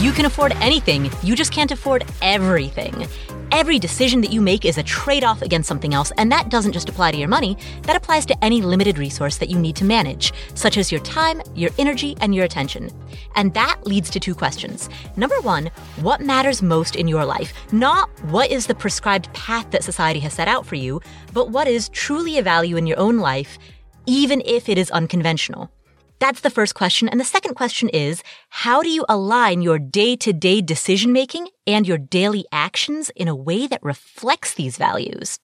You can afford anything, you just can't afford everything. Every decision that you make is a trade off against something else, and that doesn't just apply to your money, that applies to any limited resource that you need to manage, such as your time, your energy, and your attention. And that leads to two questions. Number one, what matters most in your life? Not what is the prescribed path that society has set out for you, but what is truly a value in your own life, even if it is unconventional. That's the first question. And the second question is how do you align your day to day decision making and your daily actions in a way that reflects these values?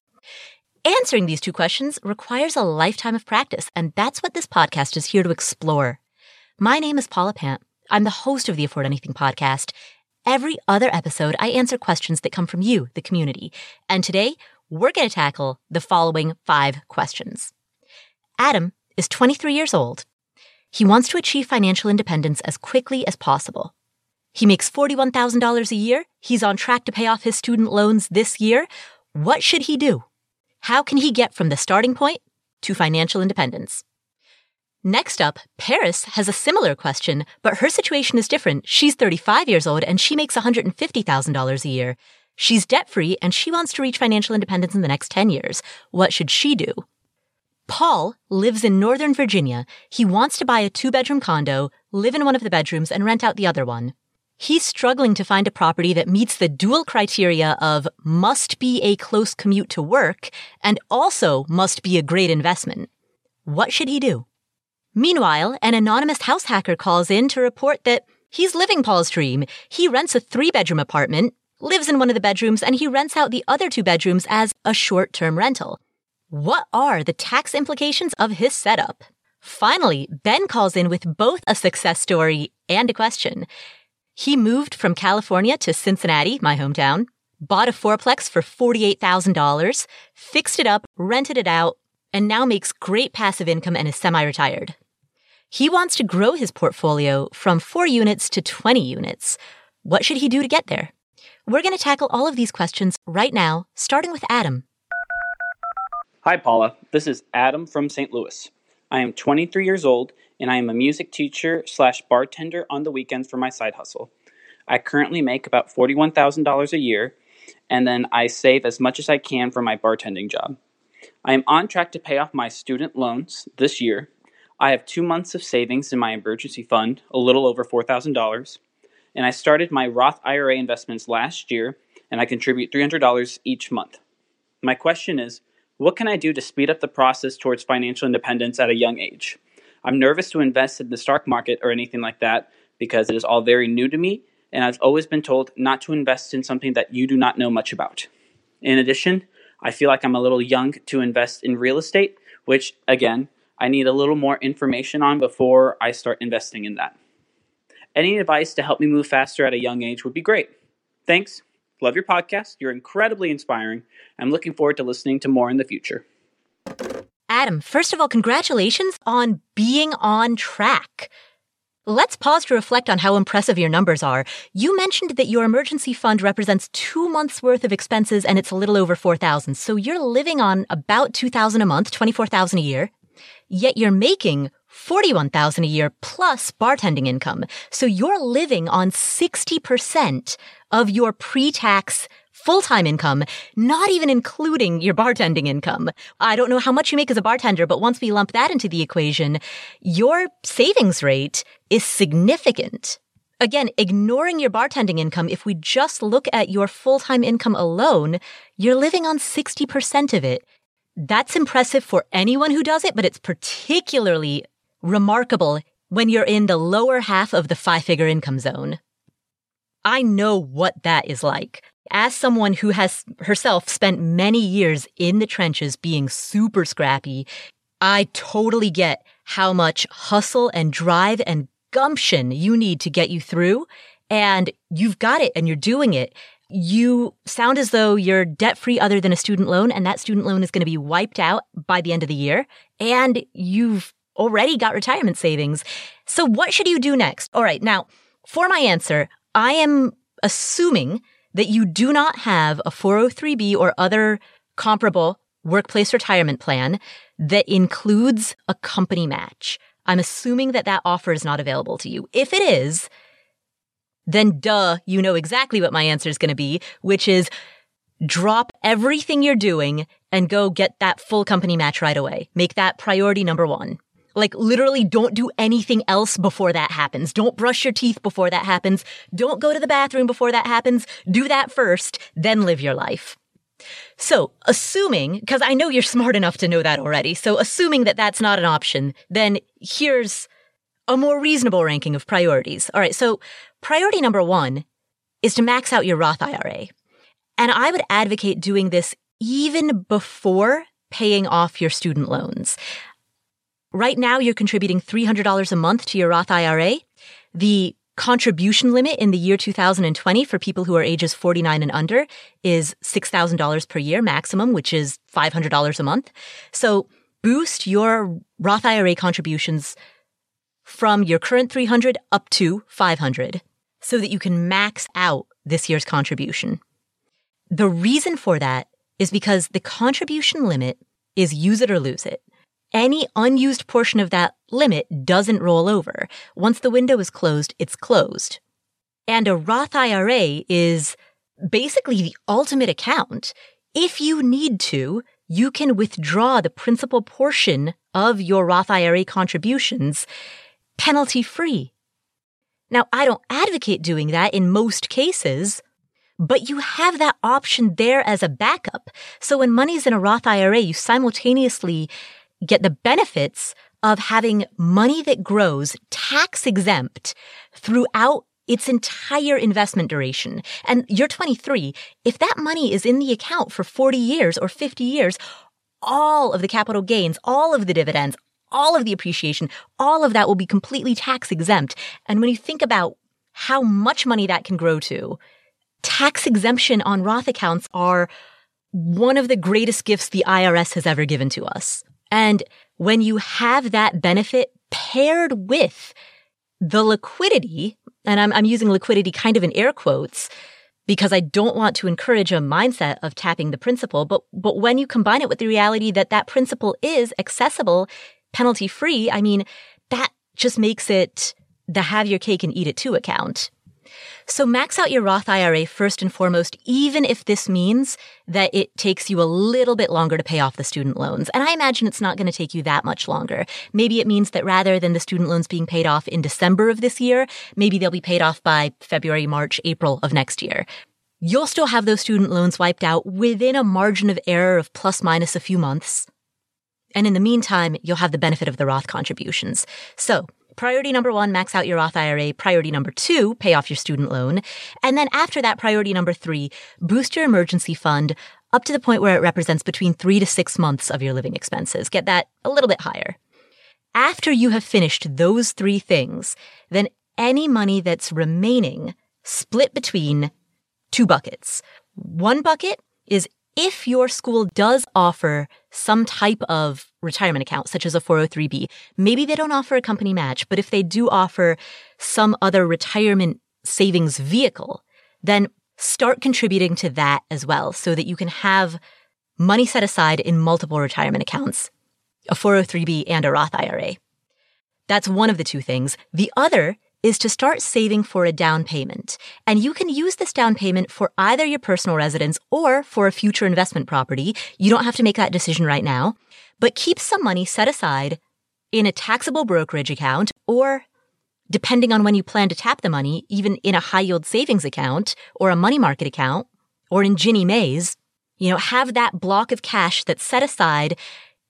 Answering these two questions requires a lifetime of practice, and that's what this podcast is here to explore. My name is Paula Pant. I'm the host of the Afford Anything podcast. Every other episode, I answer questions that come from you, the community. And today, we're going to tackle the following five questions. Adam is 23 years old he wants to achieve financial independence as quickly as possible. He makes $41,000 a year. He's on track to pay off his student loans this year. What should he do? How can he get from the starting point to financial independence? Next up, Paris has a similar question, but her situation is different. She's 35 years old and she makes $150,000 a year. She's debt free and she wants to reach financial independence in the next 10 years. What should she do? Paul lives in Northern Virginia. He wants to buy a two bedroom condo, live in one of the bedrooms, and rent out the other one. He's struggling to find a property that meets the dual criteria of must be a close commute to work and also must be a great investment. What should he do? Meanwhile, an anonymous house hacker calls in to report that he's living Paul's dream. He rents a three bedroom apartment, lives in one of the bedrooms, and he rents out the other two bedrooms as a short term rental. What are the tax implications of his setup? Finally, Ben calls in with both a success story and a question. He moved from California to Cincinnati, my hometown, bought a fourplex for $48,000, fixed it up, rented it out, and now makes great passive income and is semi retired. He wants to grow his portfolio from four units to 20 units. What should he do to get there? We're going to tackle all of these questions right now, starting with Adam. Hi, Paula. This is Adam from St. Louis. I am 23 years old and I am a music teacher slash bartender on the weekends for my side hustle. I currently make about $41,000 a year and then I save as much as I can for my bartending job. I am on track to pay off my student loans this year. I have two months of savings in my emergency fund, a little over $4,000, and I started my Roth IRA investments last year and I contribute $300 each month. My question is what can I do to speed up the process towards financial independence at a young age? I'm nervous to invest in the stock market or anything like that because it is all very new to me, and I've always been told not to invest in something that you do not know much about. In addition, I feel like I'm a little young to invest in real estate, which, again, I need a little more information on before I start investing in that. Any advice to help me move faster at a young age would be great. Thanks. Love your podcast. You're incredibly inspiring. I'm looking forward to listening to more in the future. Adam, first of all, congratulations on being on track. Let's pause to reflect on how impressive your numbers are. You mentioned that your emergency fund represents two months worth of expenses and it's a little over 4,000. So you're living on about 2,000 a month, 24,000 a year. Yet you're making 41,000 a year plus bartending income. So you're living on 60% of your pre-tax full-time income, not even including your bartending income. I don't know how much you make as a bartender, but once we lump that into the equation, your savings rate is significant. Again, ignoring your bartending income, if we just look at your full-time income alone, you're living on 60% of it. That's impressive for anyone who does it, but it's particularly remarkable when you're in the lower half of the five figure income zone. I know what that is like. As someone who has herself spent many years in the trenches being super scrappy, I totally get how much hustle and drive and gumption you need to get you through. And you've got it and you're doing it. You sound as though you're debt free other than a student loan, and that student loan is going to be wiped out by the end of the year. And you've already got retirement savings. So what should you do next? All right. Now, for my answer, I am assuming that you do not have a 403b or other comparable workplace retirement plan that includes a company match. I'm assuming that that offer is not available to you. If it is, then duh, you know exactly what my answer is going to be, which is drop everything you're doing and go get that full company match right away. Make that priority number one. Like literally don't do anything else before that happens. Don't brush your teeth before that happens. Don't go to the bathroom before that happens. Do that first, then live your life. So, assuming, because I know you're smart enough to know that already, so assuming that that's not an option, then here's a more reasonable ranking of priorities. All right, so priority number one is to max out your Roth IRA. And I would advocate doing this even before paying off your student loans. Right now, you're contributing $300 a month to your Roth IRA. The contribution limit in the year 2020 for people who are ages 49 and under is $6,000 per year maximum, which is $500 a month. So boost your Roth IRA contributions from your current 300 up to 500 so that you can max out this year's contribution. The reason for that is because the contribution limit is use it or lose it any unused portion of that limit doesn't roll over. Once the window is closed, it's closed. And a Roth IRA is basically the ultimate account. If you need to, you can withdraw the principal portion of your Roth IRA contributions penalty free. Now, I don't advocate doing that in most cases, but you have that option there as a backup. So when money's in a Roth IRA, you simultaneously get the benefits of having money that grows tax exempt throughout its entire investment duration. And you're 23. If that money is in the account for 40 years or 50 years, all of the capital gains, all of the dividends, all of the appreciation, all of that will be completely tax exempt. And when you think about how much money that can grow to, tax exemption on Roth accounts are one of the greatest gifts the IRS has ever given to us. And when you have that benefit paired with the liquidity, and I'm, I'm using liquidity kind of in air quotes, because I don't want to encourage a mindset of tapping the principal. But, but when you combine it with the reality that that principal is accessible, penalty free, I mean, that just makes it the have your cake and eat it too account. So max out your Roth IRA first and foremost, even if this means that it takes you a little bit longer to pay off the student loans. And I imagine it's not going to take you that much longer. Maybe it means that rather than the student loans being paid off in December of this year, maybe they'll be paid off by February, March, April of next year. You'll still have those student loans wiped out within a margin of error of plus minus a few months. And in the meantime, you'll have the benefit of the Roth contributions. So Priority number one, max out your Roth IRA. Priority number two, pay off your student loan. And then after that, priority number three, boost your emergency fund up to the point where it represents between three to six months of your living expenses. Get that a little bit higher. After you have finished those three things, then any money that's remaining split between two buckets. One bucket is if your school does offer some type of retirement account, such as a 403b, maybe they don't offer a company match, but if they do offer some other retirement savings vehicle, then start contributing to that as well so that you can have money set aside in multiple retirement accounts, a 403b and a Roth IRA. That's one of the two things. The other is to start saving for a down payment. And you can use this down payment for either your personal residence or for a future investment property. You don't have to make that decision right now, but keep some money set aside in a taxable brokerage account or depending on when you plan to tap the money, even in a high yield savings account or a money market account or in Ginnie Mae's, you know, have that block of cash that's set aside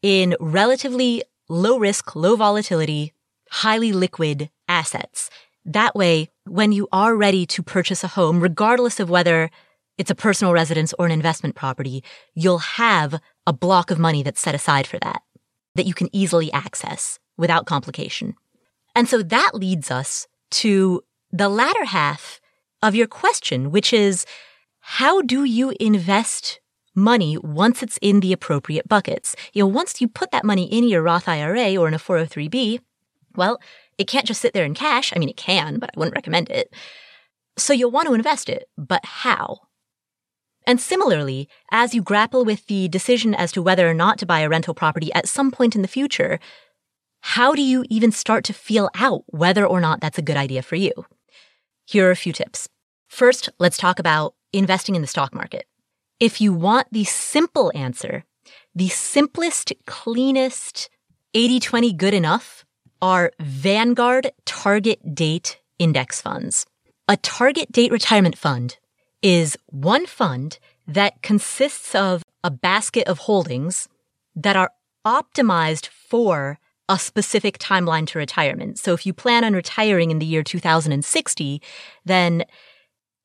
in relatively low risk, low volatility, highly liquid assets. That way, when you are ready to purchase a home, regardless of whether it's a personal residence or an investment property, you'll have a block of money that's set aside for that, that you can easily access without complication. And so that leads us to the latter half of your question, which is how do you invest money once it's in the appropriate buckets? You know, once you put that money in your Roth IRA or in a 403b, well, it can't just sit there in cash. I mean, it can, but I wouldn't recommend it. So you'll want to invest it, but how? And similarly, as you grapple with the decision as to whether or not to buy a rental property at some point in the future, how do you even start to feel out whether or not that's a good idea for you? Here are a few tips. First, let's talk about investing in the stock market. If you want the simple answer, the simplest, cleanest 80 20 good enough are Vanguard target date index funds. A target date retirement fund is one fund that consists of a basket of holdings that are optimized for a specific timeline to retirement. So if you plan on retiring in the year 2060, then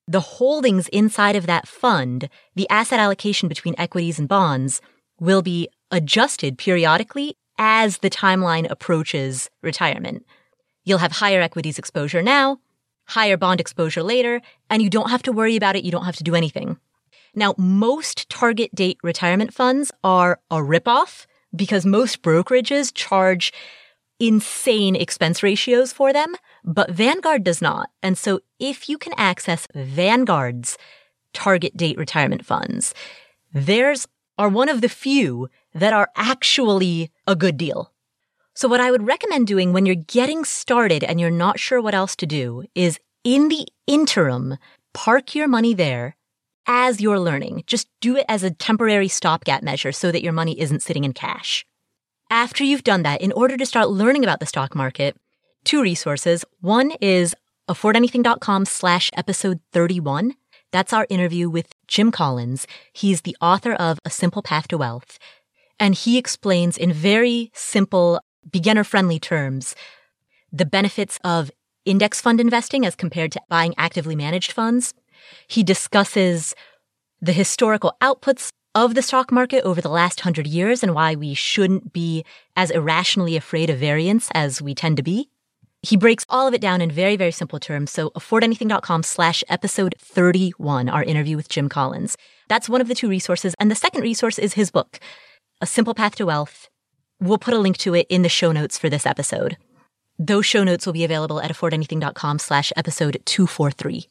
the holdings inside of that fund, the asset allocation between equities and bonds will be adjusted periodically as the timeline approaches retirement. You'll have higher equities exposure now, higher bond exposure later, and you don't have to worry about it. You don't have to do anything. Now, most target date retirement funds are a ripoff because most brokerages charge insane expense ratios for them, but Vanguard does not. And so if you can access Vanguard's target date retirement funds, theirs are one of the few that are actually a good deal. So what I would recommend doing when you're getting started and you're not sure what else to do is in the interim, park your money there as you're learning. Just do it as a temporary stopgap measure so that your money isn't sitting in cash. After you've done that, in order to start learning about the stock market, two resources. One is affordanything.com slash episode 31. That's our interview with Jim Collins. He's the author of A Simple Path to Wealth. And he explains in very simple, beginner friendly terms the benefits of index fund investing as compared to buying actively managed funds. He discusses the historical outputs of the stock market over the last hundred years and why we shouldn't be as irrationally afraid of variance as we tend to be. He breaks all of it down in very, very simple terms. So affordanything.com slash episode 31, our interview with Jim Collins. That's one of the two resources. And the second resource is his book, A Simple Path to Wealth. We'll put a link to it in the show notes for this episode. Those show notes will be available at affordanything.com slash episode 243.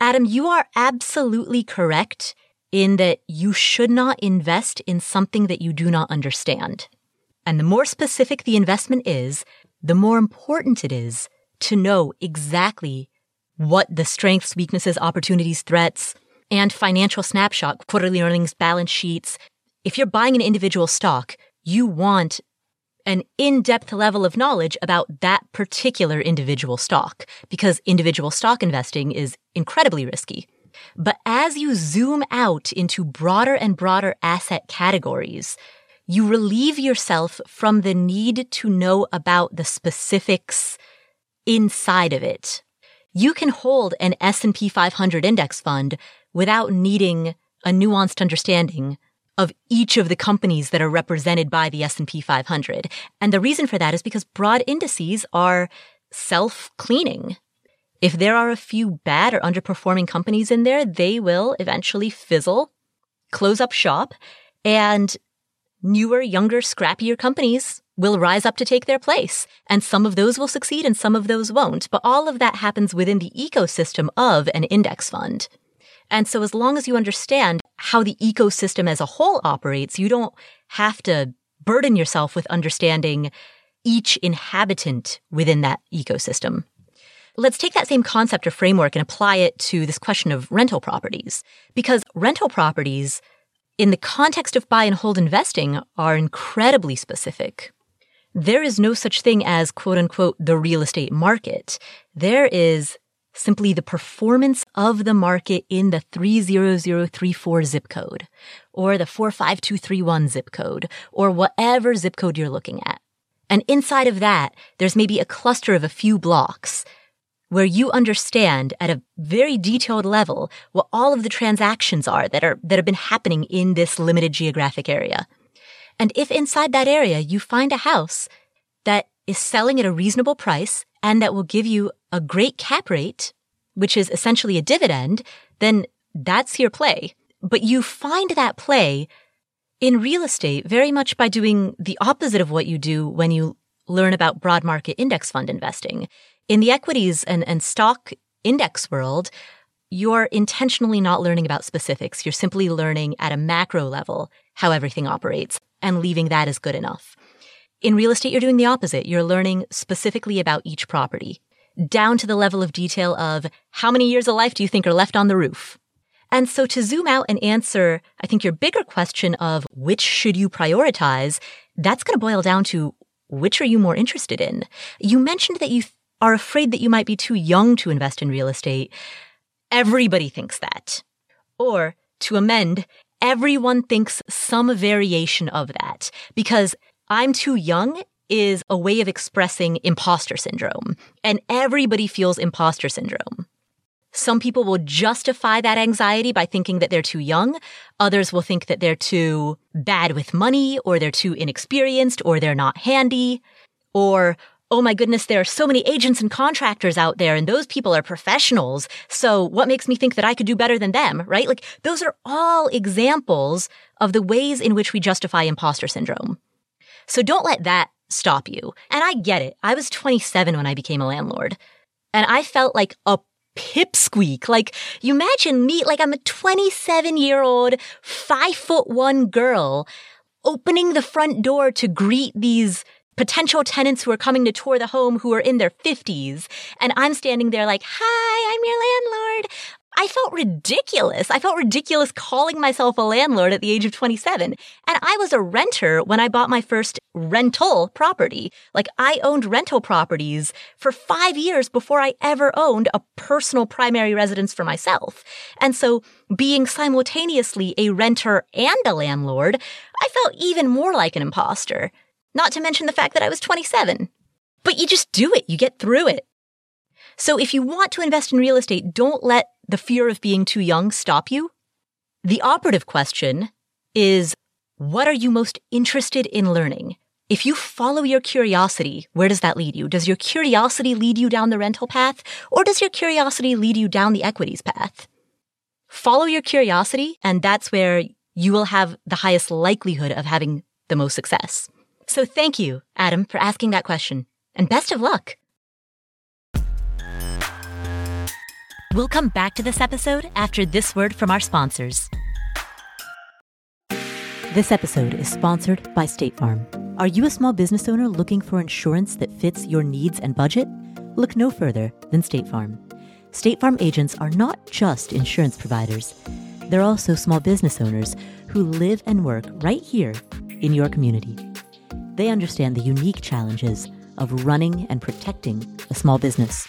Adam, you are absolutely correct in that you should not invest in something that you do not understand. And the more specific the investment is, the more important it is to know exactly what the strengths, weaknesses, opportunities, threats, and financial snapshot, quarterly earnings, balance sheets. If you're buying an individual stock, you want an in-depth level of knowledge about that particular individual stock because individual stock investing is incredibly risky. But as you zoom out into broader and broader asset categories, you relieve yourself from the need to know about the specifics inside of it. You can hold an S&P 500 index fund without needing a nuanced understanding of each of the companies that are represented by the S&P 500. And the reason for that is because broad indices are self-cleaning. If there are a few bad or underperforming companies in there, they will eventually fizzle, close up shop, and newer, younger, scrappier companies will rise up to take their place. And some of those will succeed and some of those won't. But all of that happens within the ecosystem of an index fund. And so as long as you understand how the ecosystem as a whole operates, you don't have to burden yourself with understanding each inhabitant within that ecosystem. Let's take that same concept or framework and apply it to this question of rental properties. Because rental properties in the context of buy and hold investing are incredibly specific. There is no such thing as quote unquote the real estate market. There is simply the performance of the market in the 30034 zip code or the 45231 zip code or whatever zip code you're looking at. And inside of that, there's maybe a cluster of a few blocks where you understand at a very detailed level what all of the transactions are that are, that have been happening in this limited geographic area. And if inside that area you find a house that is selling at a reasonable price and that will give you a great cap rate, which is essentially a dividend, then that's your play. But you find that play in real estate very much by doing the opposite of what you do when you learn about broad market index fund investing. In the equities and, and stock index world, you're intentionally not learning about specifics. You're simply learning at a macro level how everything operates and leaving that as good enough. In real estate, you're doing the opposite. You're learning specifically about each property. down to the level of detail of how many years of life do you think are left on the roof? And so to zoom out and answer, I think your bigger question of which should you prioritize, that's going to boil down to which are you more interested in? You mentioned that you are afraid that you might be too young to invest in real estate. Everybody thinks that. Or to amend, everyone thinks some variation of that because I'm too young is a way of expressing imposter syndrome and everybody feels imposter syndrome. Some people will justify that anxiety by thinking that they're too young. Others will think that they're too bad with money or they're too inexperienced or they're not handy or oh my goodness, there are so many agents and contractors out there and those people are professionals. So what makes me think that I could do better than them, right? Like those are all examples of the ways in which we justify imposter syndrome. So don't let that stop you. And I get it. I was 27 when I became a landlord and I felt like a pipsqueak. Like, you imagine me, like I'm a 27 year old, five foot one girl opening the front door to greet these potential tenants who are coming to tour the home who are in their 50s. And I'm standing there like, hi, I'm your landlord. I felt ridiculous. I felt ridiculous calling myself a landlord at the age of 27. And I was a renter when I bought my first rental property. Like I owned rental properties for five years before I ever owned a personal primary residence for myself. And so being simultaneously a renter and a landlord, I felt even more like an imposter. Not to mention the fact that I was 27. But you just do it. You get through it. So if you want to invest in real estate, don't let the fear of being too young stop you. The operative question is, what are you most interested in learning? If you follow your curiosity, where does that lead you? Does your curiosity lead you down the rental path or does your curiosity lead you down the equities path? Follow your curiosity and that's where you will have the highest likelihood of having the most success. So thank you, Adam, for asking that question and best of luck. We'll come back to this episode after this word from our sponsors. This episode is sponsored by State Farm. Are you a small business owner looking for insurance that fits your needs and budget? Look no further than State Farm. State Farm agents are not just insurance providers, they're also small business owners who live and work right here in your community. They understand the unique challenges of running and protecting a small business.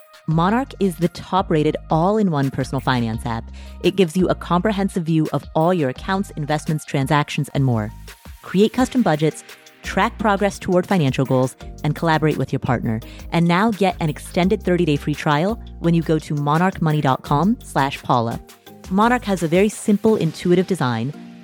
Monarch is the top rated all in one personal finance app. It gives you a comprehensive view of all your accounts, investments, transactions, and more. Create custom budgets, track progress toward financial goals, and collaborate with your partner. And now get an extended 30-day free trial when you go to monarchmoney.com slash Paula. Monarch has a very simple, intuitive design.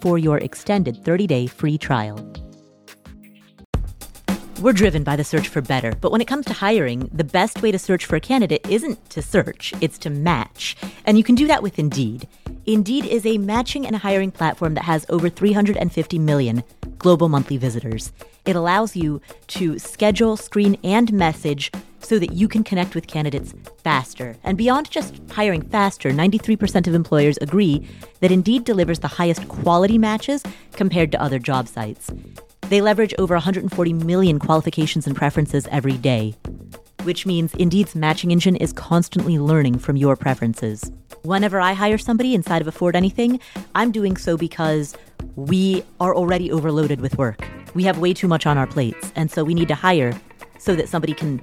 for your extended 30 day free trial. We're driven by the search for better, but when it comes to hiring, the best way to search for a candidate isn't to search, it's to match. And you can do that with Indeed. Indeed is a matching and hiring platform that has over 350 million global monthly visitors. It allows you to schedule, screen, and message so that you can connect with candidates faster. And beyond just hiring faster, 93% of employers agree that Indeed delivers the highest quality matches compared to other job sites. They leverage over 140 million qualifications and preferences every day, which means Indeed's matching engine is constantly learning from your preferences. Whenever I hire somebody inside of Afford Anything, I'm doing so because we are already overloaded with work. We have way too much on our plates, and so we need to hire so that somebody can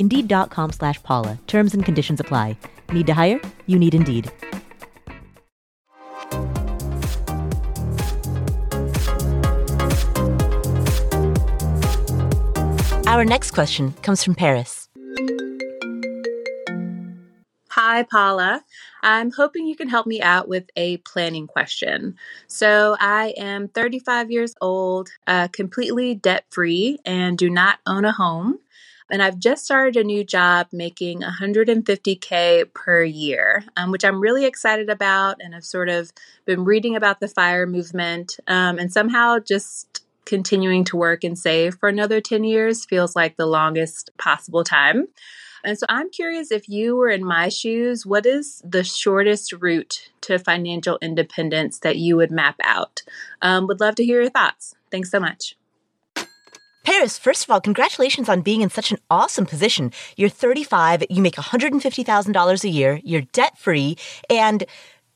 Indeed.com slash Paula. Terms and conditions apply. Need to hire? You need Indeed. Our next question comes from Paris. Hi, Paula. I'm hoping you can help me out with a planning question. So, I am 35 years old, uh, completely debt free, and do not own a home. And I've just started a new job making 150K per year, um, which I'm really excited about. And I've sort of been reading about the FIRE movement um, and somehow just continuing to work and save for another 10 years feels like the longest possible time. And so I'm curious if you were in my shoes, what is the shortest route to financial independence that you would map out? Um, would love to hear your thoughts. Thanks so much. Paris, first of all, congratulations on being in such an awesome position. You're 35, you make $150,000 a year, you're debt free, and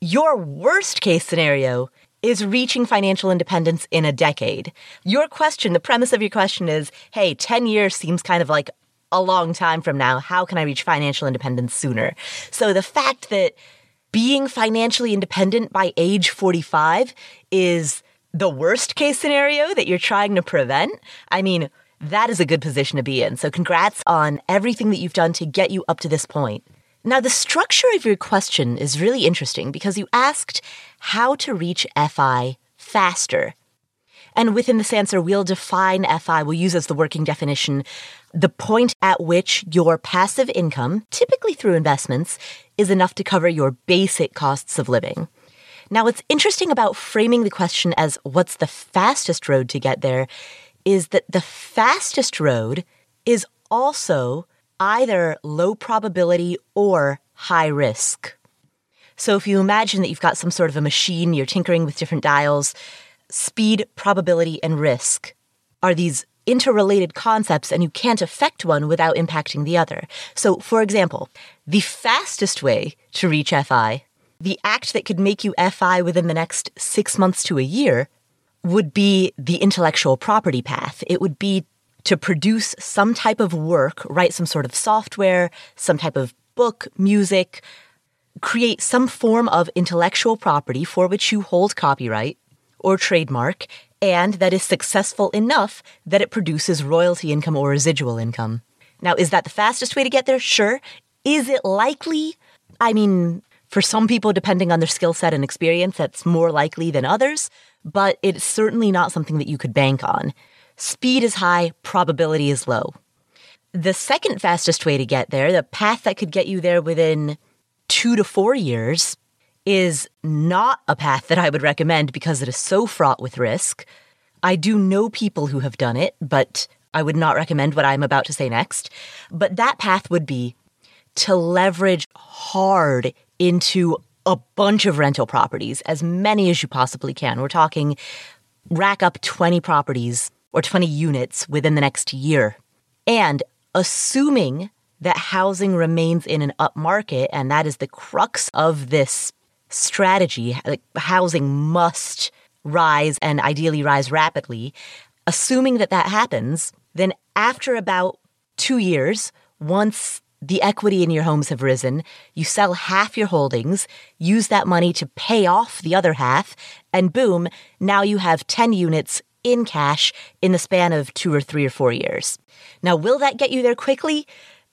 your worst case scenario is reaching financial independence in a decade. Your question, the premise of your question is hey, 10 years seems kind of like a long time from now. How can I reach financial independence sooner? So the fact that being financially independent by age 45 is the worst case scenario that you're trying to prevent, I mean, that is a good position to be in. So congrats on everything that you've done to get you up to this point. Now, the structure of your question is really interesting because you asked how to reach FI faster. And within this answer, we'll define FI, we'll use as the working definition the point at which your passive income, typically through investments, is enough to cover your basic costs of living. Now, what's interesting about framing the question as what's the fastest road to get there is that the fastest road is also either low probability or high risk. So if you imagine that you've got some sort of a machine, you're tinkering with different dials, speed, probability, and risk are these interrelated concepts and you can't affect one without impacting the other. So, for example, the fastest way to reach FI, the act that could make you FI within the next six months to a year, would be the intellectual property path. It would be to produce some type of work, write some sort of software, some type of book, music, create some form of intellectual property for which you hold copyright or trademark, and that is successful enough that it produces royalty income or residual income. Now, is that the fastest way to get there? Sure. Is it likely? I mean, for some people, depending on their skill set and experience, that's more likely than others, but it's certainly not something that you could bank on. Speed is high, probability is low. The second fastest way to get there, the path that could get you there within two to four years, is not a path that I would recommend because it is so fraught with risk. I do know people who have done it, but I would not recommend what I'm about to say next. But that path would be to leverage hard into a bunch of rental properties, as many as you possibly can. We're talking rack up 20 properties or 20 units within the next year. And assuming that housing remains in an up market, and that is the crux of this strategy, housing must rise and ideally rise rapidly, assuming that that happens, then after about two years, once the equity in your homes have risen, you sell half your holdings, use that money to pay off the other half, and boom, now you have 10 units in cash in the span of two or three or four years. Now, will that get you there quickly?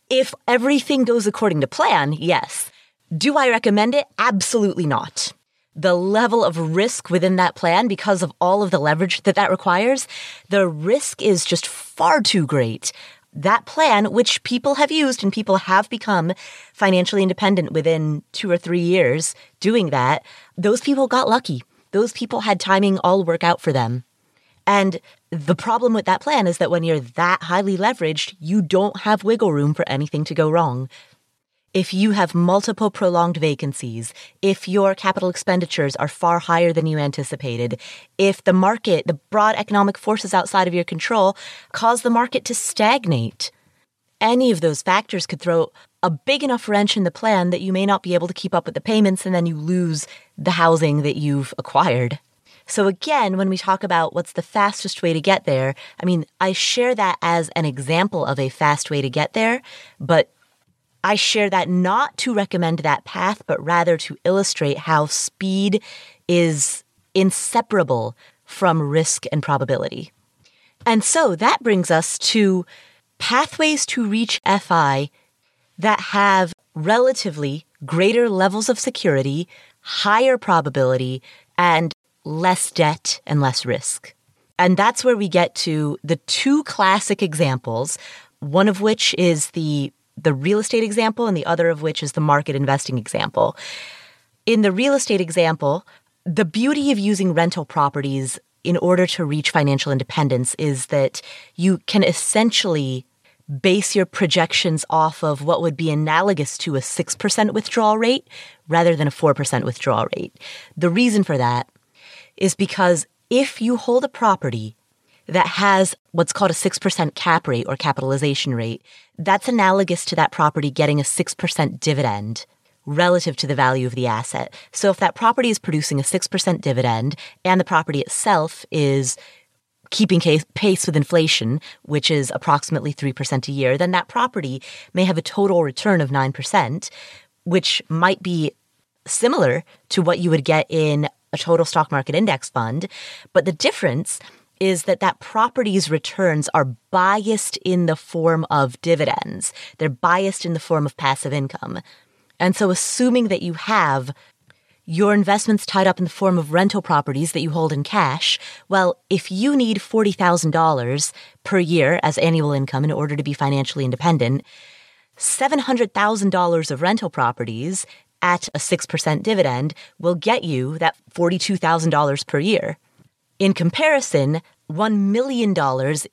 If everything goes according to plan, yes. Do I recommend it? Absolutely not. The level of risk within that plan, because of all of the leverage that that requires, the risk is just far too great. That plan, which people have used and people have become financially independent within two or three years doing that, those people got lucky. Those people had timing all work out for them. And the problem with that plan is that when you're that highly leveraged, you don't have wiggle room for anything to go wrong if you have multiple prolonged vacancies, if your capital expenditures are far higher than you anticipated, if the market, the broad economic forces outside of your control, cause the market to stagnate, any of those factors could throw a big enough wrench in the plan that you may not be able to keep up with the payments and then you lose the housing that you've acquired. So, again, when we talk about what's the fastest way to get there, I mean, I share that as an example of a fast way to get there, but I share that not to recommend that path, but rather to illustrate how speed is inseparable from risk and probability. And so that brings us to pathways to reach FI that have relatively greater levels of security, higher probability, and less debt and less risk. And that's where we get to the two classic examples, one of which is the the real estate example, and the other of which is the market investing example. In the real estate example, the beauty of using rental properties in order to reach financial independence is that you can essentially base your projections off of what would be analogous to a 6% withdrawal rate rather than a 4% withdrawal rate. The reason for that is because if you hold a property that has what's called a 6% cap rate or capitalization rate, that's analogous to that property getting a 6% dividend relative to the value of the asset. So if that property is producing a 6% dividend and the property itself is keeping pace with inflation, which is approximately 3% a year, then that property may have a total return of 9%, which might be similar to what you would get in a total stock market index fund. But the difference is that that property's returns are biased in the form of dividends. They're biased in the form of passive income. And so assuming that you have your investments tied up in the form of rental properties that you hold in cash, well, if you need $40,000 per year as annual income in order to be financially independent, $700,000 of rental properties at a 6% dividend will get you that $42,000 per year. In comparison, $1 million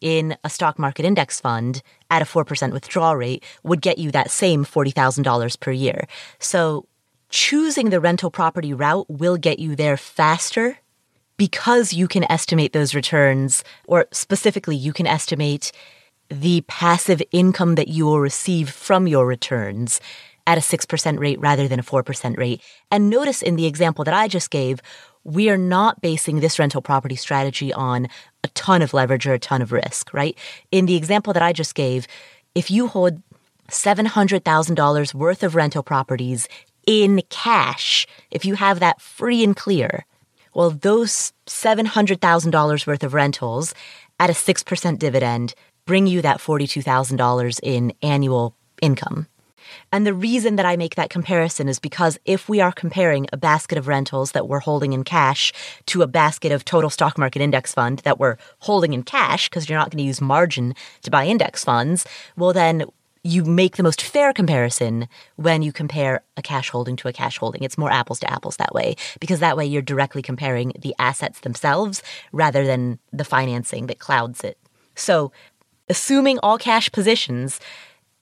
in a stock market index fund at a 4% withdrawal rate would get you that same $40,000 per year. So choosing the rental property route will get you there faster because you can estimate those returns, or specifically, you can estimate the passive income that you will receive from your returns at a 6% rate rather than a 4% rate. And notice in the example that I just gave, we are not basing this rental property strategy on a ton of leverage or a ton of risk, right? In the example that I just gave, if you hold $700,000 worth of rental properties in cash, if you have that free and clear, well, those $700,000 worth of rentals at a 6% dividend bring you that $42,000 in annual income. And the reason that I make that comparison is because if we are comparing a basket of rentals that we're holding in cash to a basket of total stock market index fund that we're holding in cash, because you're not going to use margin to buy index funds, well, then you make the most fair comparison when you compare a cash holding to a cash holding. It's more apples to apples that way, because that way you're directly comparing the assets themselves rather than the financing that clouds it. So, assuming all cash positions,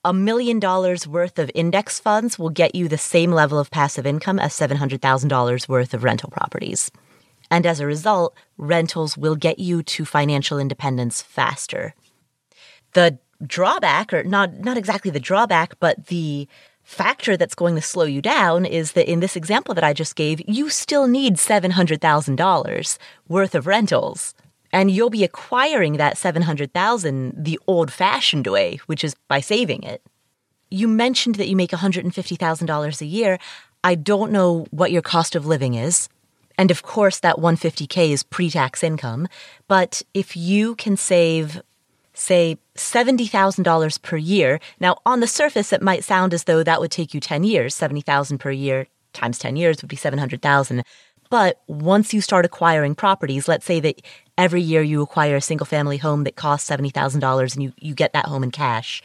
a million dollars worth of index funds will get you the same level of passive income as $700,000 worth of rental properties. And as a result, rentals will get you to financial independence faster. The drawback, or not, not exactly the drawback, but the factor that's going to slow you down is that in this example that I just gave, you still need $700,000 worth of rentals. And you'll be acquiring that 700,000 the old-fashioned way, which is by saving it. You mentioned that you make $150,000 a year. I don't know what your cost of living is. And of course, that 150K is pre tax income. But if you can save, say, $70,000 per year, now on the surface, it might sound as though that would take you 10 years. 70,000 per year times 10 years would be 700,000. But once you start acquiring properties, let's say that every year you acquire a single family home that costs $70,000 and you, you get that home in cash.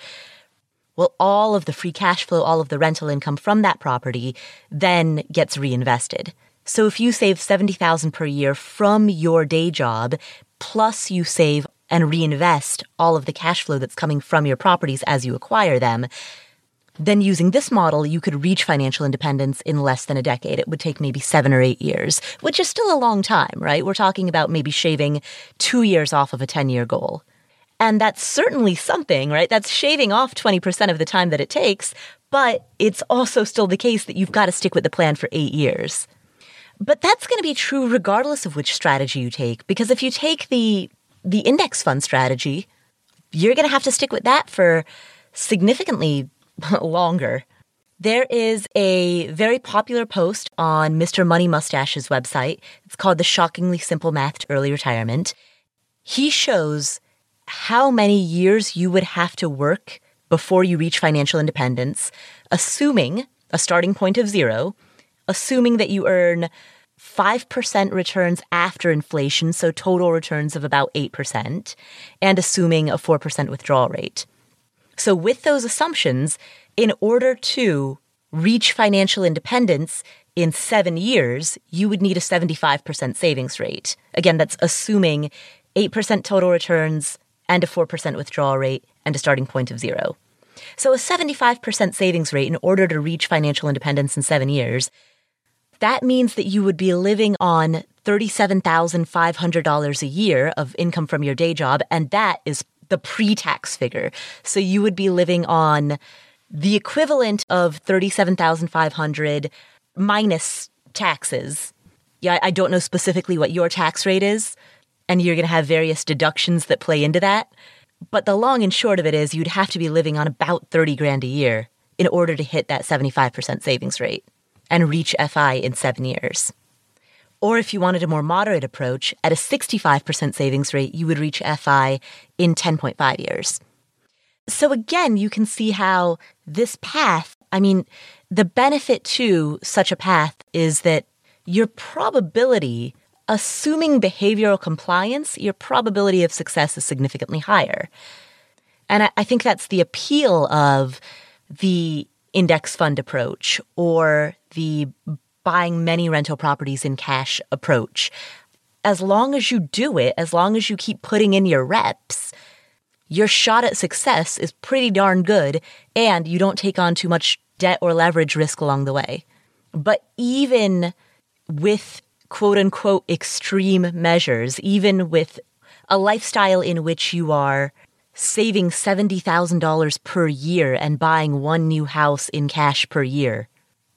Well, all of the free cash flow, all of the rental income from that property then gets reinvested. So if you save 70,000 per year from your day job, plus you save and reinvest all of the cash flow that's coming from your properties as you acquire them, then using this model, you could reach financial independence in less than a decade. It would take maybe seven or eight years, which is still a long time, right? We're talking about maybe shaving two years off of a 10 year goal. And that's certainly something, right? That's shaving off 20% of the time that it takes, but it's also still the case that you've got to stick with the plan for eight years. But that's going to be true regardless of which strategy you take, because if you take the the index fund strategy, you're going to have to stick with that for significantly longer. There is a very popular post on Mr. Money Mustache's website. It's called The Shockingly Simple Math to Early Retirement. He shows how many years you would have to work before you reach financial independence, assuming a starting point of zero, assuming that you earn 5% returns after inflation, so total returns of about 8%, and assuming a 4% withdrawal rate. So, with those assumptions, in order to reach financial independence in seven years, you would need a 75% savings rate. Again, that's assuming 8% total returns and a 4% withdrawal rate and a starting point of zero. So, a 75% savings rate in order to reach financial independence in seven years that means that you would be living on $37,500 a year of income from your day job, and that is the pre tax figure. So you would be living on the equivalent of 37,500 minus taxes. Yeah, I don't know specifically what your tax rate is, and you're going to have various deductions that play into that. But the long and short of it is you'd have to be living on about 30 grand a year in order to hit that 75% savings rate and reach FI in seven years. Or if you wanted a more moderate approach, at a 65% savings rate, you would reach FI in 10.5 years. So again, you can see how this path, I mean, the benefit to such a path is that your probability, assuming behavioral compliance, your probability of success is significantly higher. And I, think that's the appeal of the index fund approach or the buying many rental properties in cash approach. As long as you do it, as long as you keep putting in your reps, your shot at success is pretty darn good and you don't take on too much debt or leverage risk along the way. But even with quote unquote extreme measures, even with a lifestyle in which you are saving $70,000 per year and buying one new house in cash per year,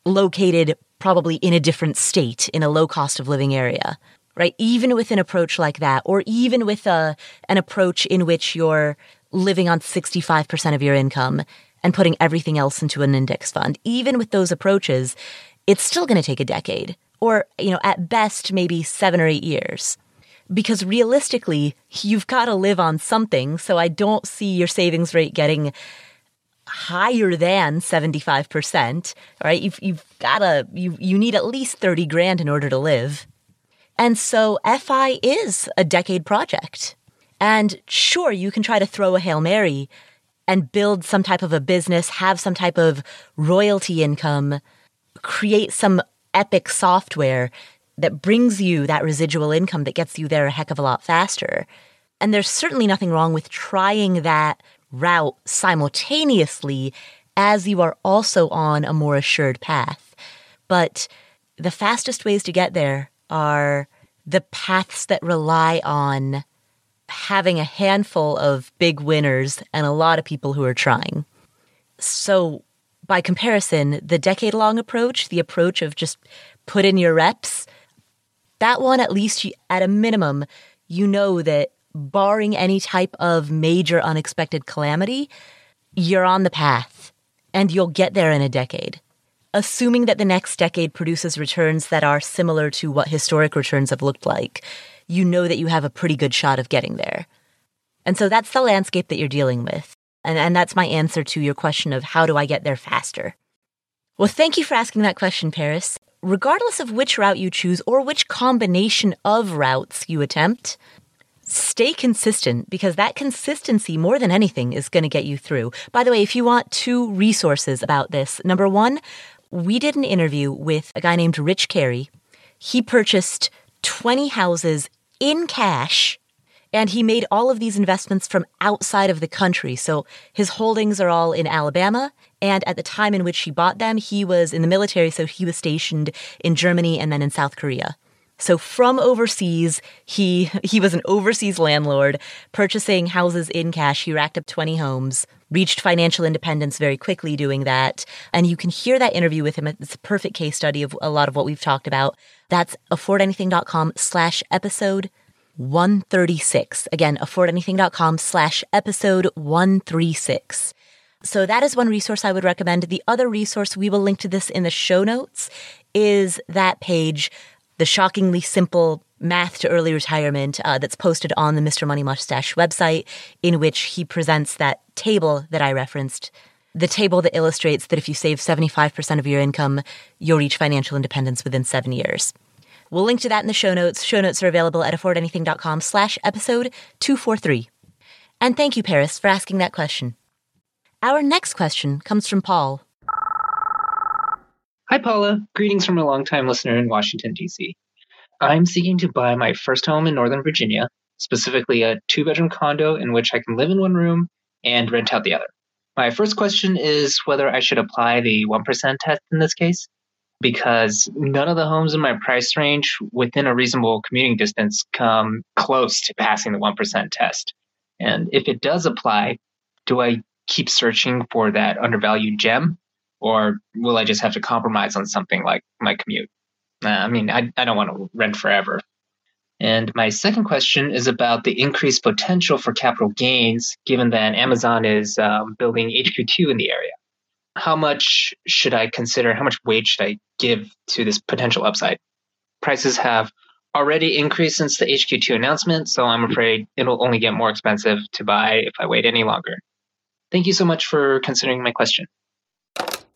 located probably in a different state in a low cost of living area, right? Even with an approach like that, or even with a, an approach in which you're living on 65% of your income and putting everything else into an index fund, even with those approaches, it's still going to take a decade or, you know, at best, maybe seven or eight years because realistically, you've got to live on something. So I don't see your savings rate getting higher than 75%. right? You've, you've got to, you, you need at least 30 grand in order to live. And so FI is a decade project. And sure, you can try to throw a Hail Mary and build some type of a business, have some type of royalty income, create some epic software that brings you that residual income that gets you there a heck of a lot faster. And there's certainly nothing wrong with trying that route simultaneously as you are also on a more assured path. But the fastest ways to get there are the paths that rely on having a handful of big winners and a lot of people who are trying. So by comparison, the decade long approach, the approach of just put in your reps, that one, at least at a minimum, you know that barring any type of major unexpected calamity, you're on the path and you'll get there in a decade. Assuming that the next decade produces returns that are similar to what historic returns have looked like, you know that you have a pretty good shot of getting there. And so that's the landscape that you're dealing with. And, and that's my answer to your question of how do I get there faster? Well, thank you for asking that question, Paris. Regardless of which route you choose or which combination of routes you attempt, stay consistent because that consistency, more than anything, is going to get you through. By the way, if you want two resources about this, number one, we did an interview with a guy named Rich Carey. He purchased 20 houses in cash and he made all of these investments from outside of the country. So his holdings are all in Alabama. And at the time in which he bought them, he was in the military. So he was stationed in Germany and then in South Korea. So from overseas, he he was an overseas landlord purchasing houses in cash. He racked up 20 homes, reached financial independence very quickly doing that. And you can hear that interview with him. It's a perfect case study of a lot of what we've talked about. That's affordanything.com slash episode 136. Again, affordanything.com slash episode 136. So that is one resource I would recommend. The other resource, we will link to this in the show notes, is that page, the shockingly simple math to early retirement uh, that's posted on the Mr. Money Mustache website, in which he presents that table that I referenced. The table that illustrates that if you save 75% of your income, you'll reach financial independence within seven years. We'll link to that in the show notes. Show notes are available at affordanything.com slash episode 243. And thank you, Paris, for asking that question. Our next question comes from Paul. Hi, Paula. Greetings from a longtime listener in Washington, D.C. I'm seeking to buy my first home in Northern Virginia, specifically a two bedroom condo in which I can live in one room and rent out the other. My first question is whether I should apply the 1% test in this case because none of the homes in my price range within a reasonable commuting distance come close to passing the 1% test. And if it does apply, do I keep searching for that undervalued gem? Or will I just have to compromise on something like my commute? Uh, I mean, I, I don't want to rent forever. And my second question is about the increased potential for capital gains, given that Amazon is um, building HQ2 in the area how much should I consider? How much weight should I give to this potential upside? Prices have already increased since the HQ2 announcement, so I'm afraid it'll only get more expensive to buy if I wait any longer. Thank you so much for considering my question.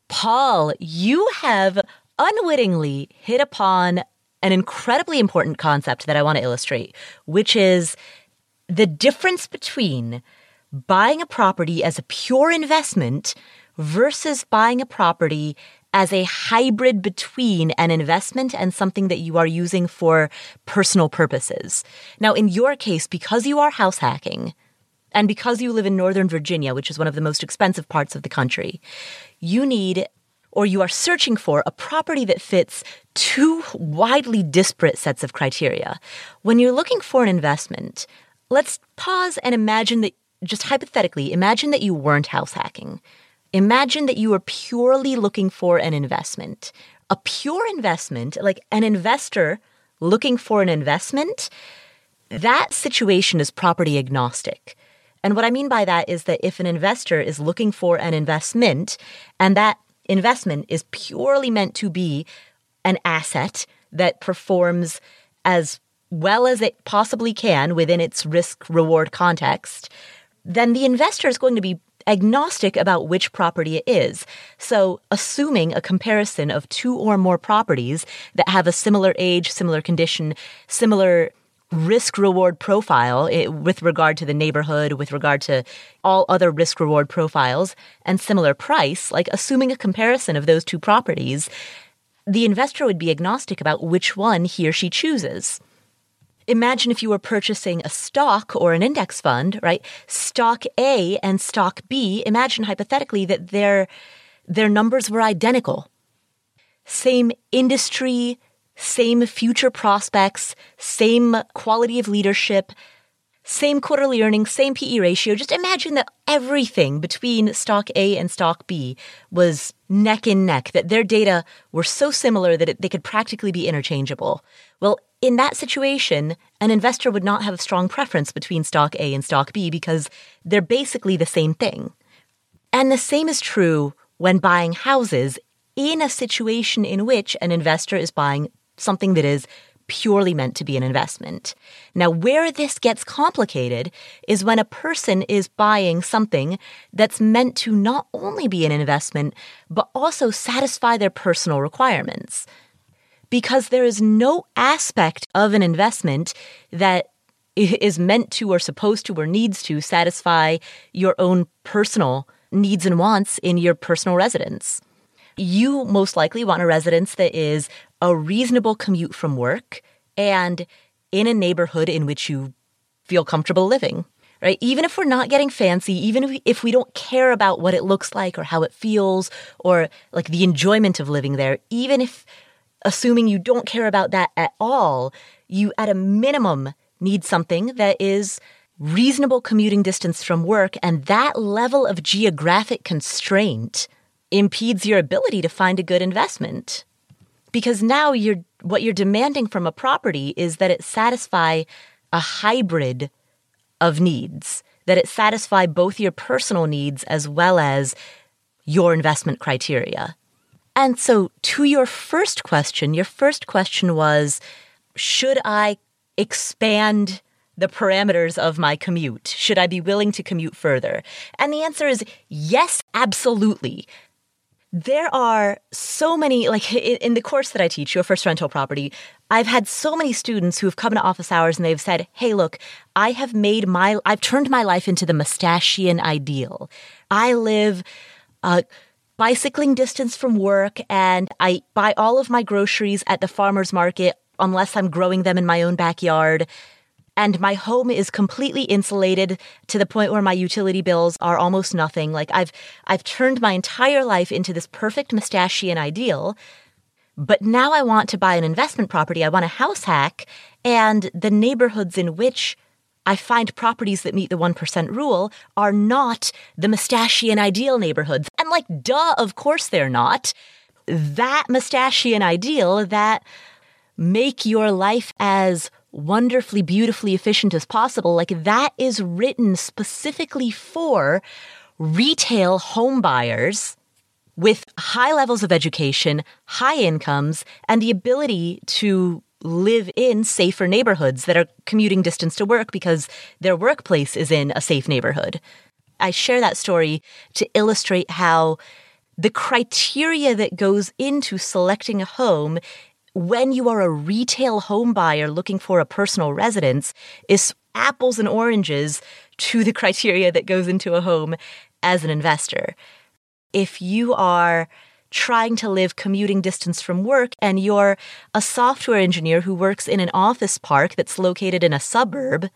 Paul, you have unwittingly hit upon an incredibly important concept that I want to illustrate, which is the difference between buying a property as a pure investment versus buying a property as a hybrid between an investment and something that you are using for personal purposes. Now, in your case, because you are house hacking, and because you live in Northern Virginia, which is one of the most expensive parts of the country, you need or you are searching for a property that fits two widely disparate sets of criteria. When you're looking for an investment, let's pause and imagine that, just hypothetically, imagine that you weren't house hacking. Imagine that you were purely looking for an investment. A pure investment, like an investor looking for an investment, that situation is property agnostic. And what I mean by that is that if an investor is looking for an investment and that investment is purely meant to be an asset that performs as well as it possibly can within its risk reward context, then the investor is going to be agnostic about which property it is. So, assuming a comparison of two or more properties that have a similar age, similar condition, similar risk reward profile it, with regard to the neighborhood, with regard to all other risk reward profiles, and similar price, like assuming a comparison of those two properties, the investor would be agnostic about which one he or she chooses imagine if you were purchasing a stock or an index fund, right? Stock A and stock B, imagine hypothetically that their, their numbers were identical. Same industry, same future prospects, same quality of leadership, same quarterly earnings, same PE ratio. Just imagine that everything between stock A and stock B was neck and neck, that their data were so similar that it, they could practically be interchangeable. Well, in that situation, an investor would not have a strong preference between stock A and stock B because they're basically the same thing. And the same is true when buying houses in a situation in which an investor is buying something that is purely meant to be an investment. Now, where this gets complicated is when a person is buying something that's meant to not only be an investment, but also satisfy their personal requirements. Because there is no aspect of an investment that is meant to or supposed to or needs to satisfy your own personal needs and wants in your personal residence. You most likely want a residence that is a reasonable commute from work and in a neighborhood in which you feel comfortable living, right? Even if we're not getting fancy, even if we, don't care about what it looks like or how it feels or like the enjoyment of living there, even if assuming you don't care about that at all, you at a minimum need something that is reasonable commuting distance from work and that level of geographic constraint impedes your ability to find a good investment because now you're what you're demanding from a property is that it satisfy a hybrid of needs that it satisfy both your personal needs as well as your investment criteria and so to your first question your first question was should i expand the parameters of my commute? Should I be willing to commute further? And the answer is yes, absolutely there are so many, like in the course that I teach, your first rental property, I've had so many students who have come to office hours and they've said, Hey, look, I have made my, I've turned my life into the mustachian ideal. I live, uh, bicycling distance from work and I buy all of my groceries at the farmer's market unless I'm growing them in my own backyard and my home is completely insulated to the point where my utility bills are almost nothing. Like I've I've turned my entire life into this perfect mustachian ideal. But now I want to buy an investment property. I want a house hack and the neighborhoods in which I find properties that meet the 1% rule are not the mustachian ideal neighborhoods. And like, duh, of course they're not. That mustachian ideal that make your life as wonderfully, beautifully efficient as possible, like that is written specifically for retail home buyers with high levels of education, high incomes, and the ability to live in safer neighborhoods that are commuting distance to work because their workplace is in a safe neighborhood. I share that story to illustrate how the criteria that goes into selecting a home when you are a retail home buyer looking for a personal residence is apples and oranges to the criteria that goes into a home as an investor. If you are trying to live commuting distance from work and you're a software engineer who works in an office park that's located in a suburb,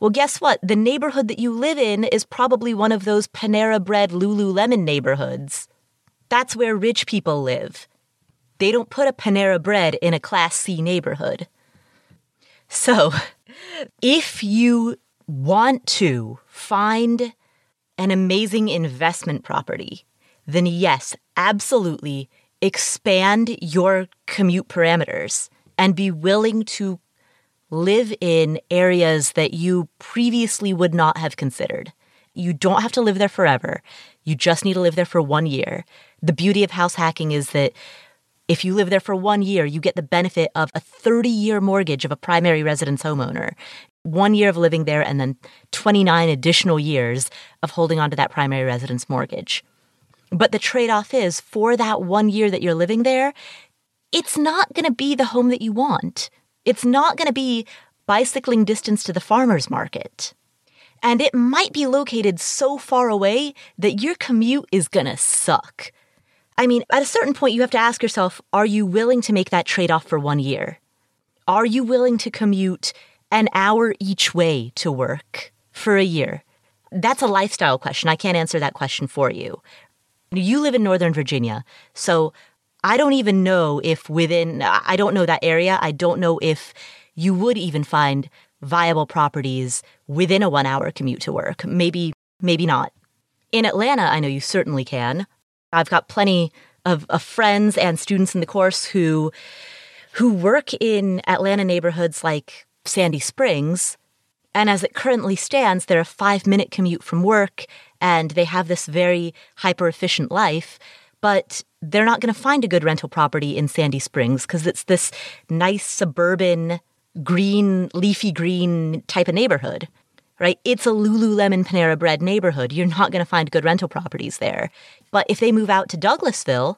well, guess what? The neighborhood that you live in is probably one of those Panera Bread Lululemon neighborhoods. That's where rich people live. They don't put a Panera Bread in a Class C neighborhood. So, if you want to find an amazing investment property, then yes, absolutely expand your commute parameters and be willing to live in areas that you previously would not have considered. You don't have to live there forever. You just need to live there for one year. The beauty of house hacking is that if you live there for one year, you get the benefit of a 30 year mortgage of a primary residence homeowner, one year of living there, and then 29 additional years of holding onto that primary residence mortgage. But the trade off is for that one year that you're living there, it's not going to be the home that you want. It's not going to be bicycling distance to the farmer's market. And it might be located so far away that your commute is going to suck. I mean, at a certain point, you have to ask yourself are you willing to make that trade off for one year? Are you willing to commute an hour each way to work for a year? That's a lifestyle question. I can't answer that question for you. You live in Northern Virginia, so I don't even know if within, I don't know that area. I don't know if you would even find viable properties within a one hour commute to work. Maybe, maybe not. In Atlanta, I know you certainly can. I've got plenty of, of friends and students in the course who who work in Atlanta neighborhoods like Sandy Springs. And as it currently stands, they're a five minute commute from work and they have this very hyper efficient life. But they're not going to find a good rental property in Sandy Springs because it's this nice suburban, green, leafy green type of neighborhood right? It's a Lululemon Panera Bread neighborhood. You're not going to find good rental properties there. But if they move out to Douglasville,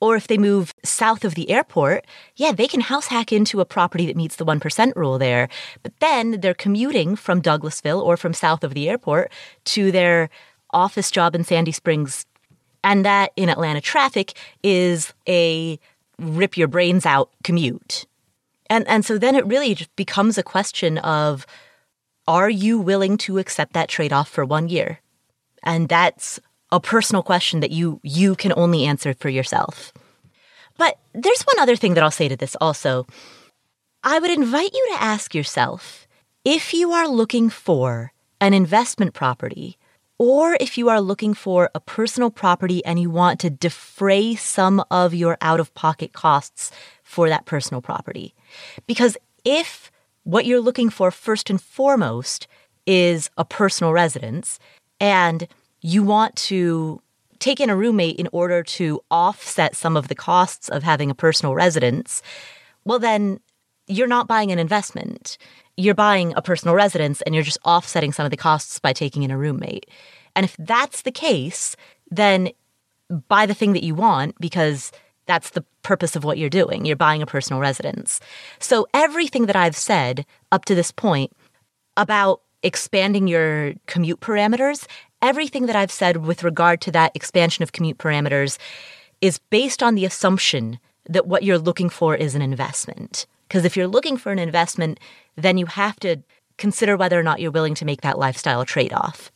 or if they move south of the airport, yeah, they can house hack into a property that meets the 1% rule there. But then they're commuting from Douglasville or from south of the airport to their office job in Sandy Springs. And that in Atlanta traffic is a rip your brains out commute. And and so then it really becomes a question of are you willing to accept that trade off for one year? And that's a personal question that you you can only answer for yourself. But there's one other thing that I'll say to this also. I would invite you to ask yourself if you are looking for an investment property or if you are looking for a personal property and you want to defray some of your out of pocket costs for that personal property. Because if what you're looking for first and foremost is a personal residence and you want to take in a roommate in order to offset some of the costs of having a personal residence, well, then you're not buying an investment. You're buying a personal residence and you're just offsetting some of the costs by taking in a roommate. And if that's the case, then buy the thing that you want because that's the purpose of what you're doing. You're buying a personal residence. So everything that I've said up to this point about expanding your commute parameters, everything that I've said with regard to that expansion of commute parameters is based on the assumption that what you're looking for is an investment. Because if you're looking for an investment, then you have to consider whether or not you're willing to make that lifestyle trade off.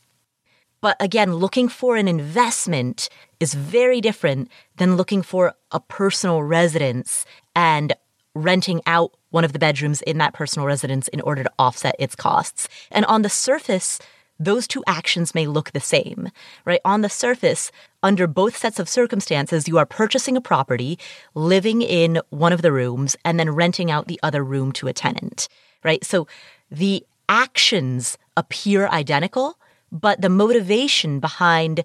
But again, looking for an investment is very different than looking for a personal residence and renting out one of the bedrooms in that personal residence in order to offset its costs. And on the surface, those two actions may look the same, right? On the surface, under both sets of circumstances, you are purchasing a property, living in one of the rooms, and then renting out the other room to a tenant, right? So the actions appear identical, but the motivation behind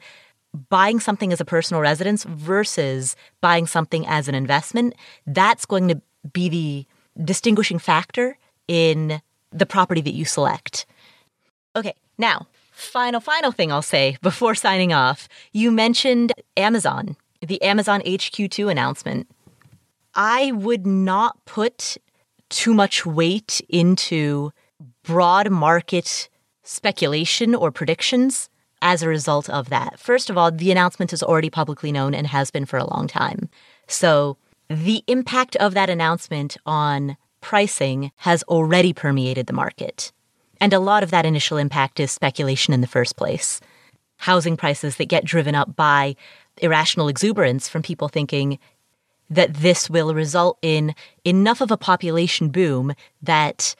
buying something as a personal residence versus buying something as an investment, that's going to be the distinguishing factor in the property that you select. Okay, now, final, final thing I'll say before signing off. You mentioned Amazon, the Amazon HQ2 announcement. I would not put too much weight into broad market speculation or predictions as a result of that. First of all, the announcement is already publicly known and has been for a long time. So the impact of that announcement on pricing has already permeated the market. And a lot of that initial impact is speculation in the first place. Housing prices that get driven up by irrational exuberance from people thinking that this will result in enough of a population boom that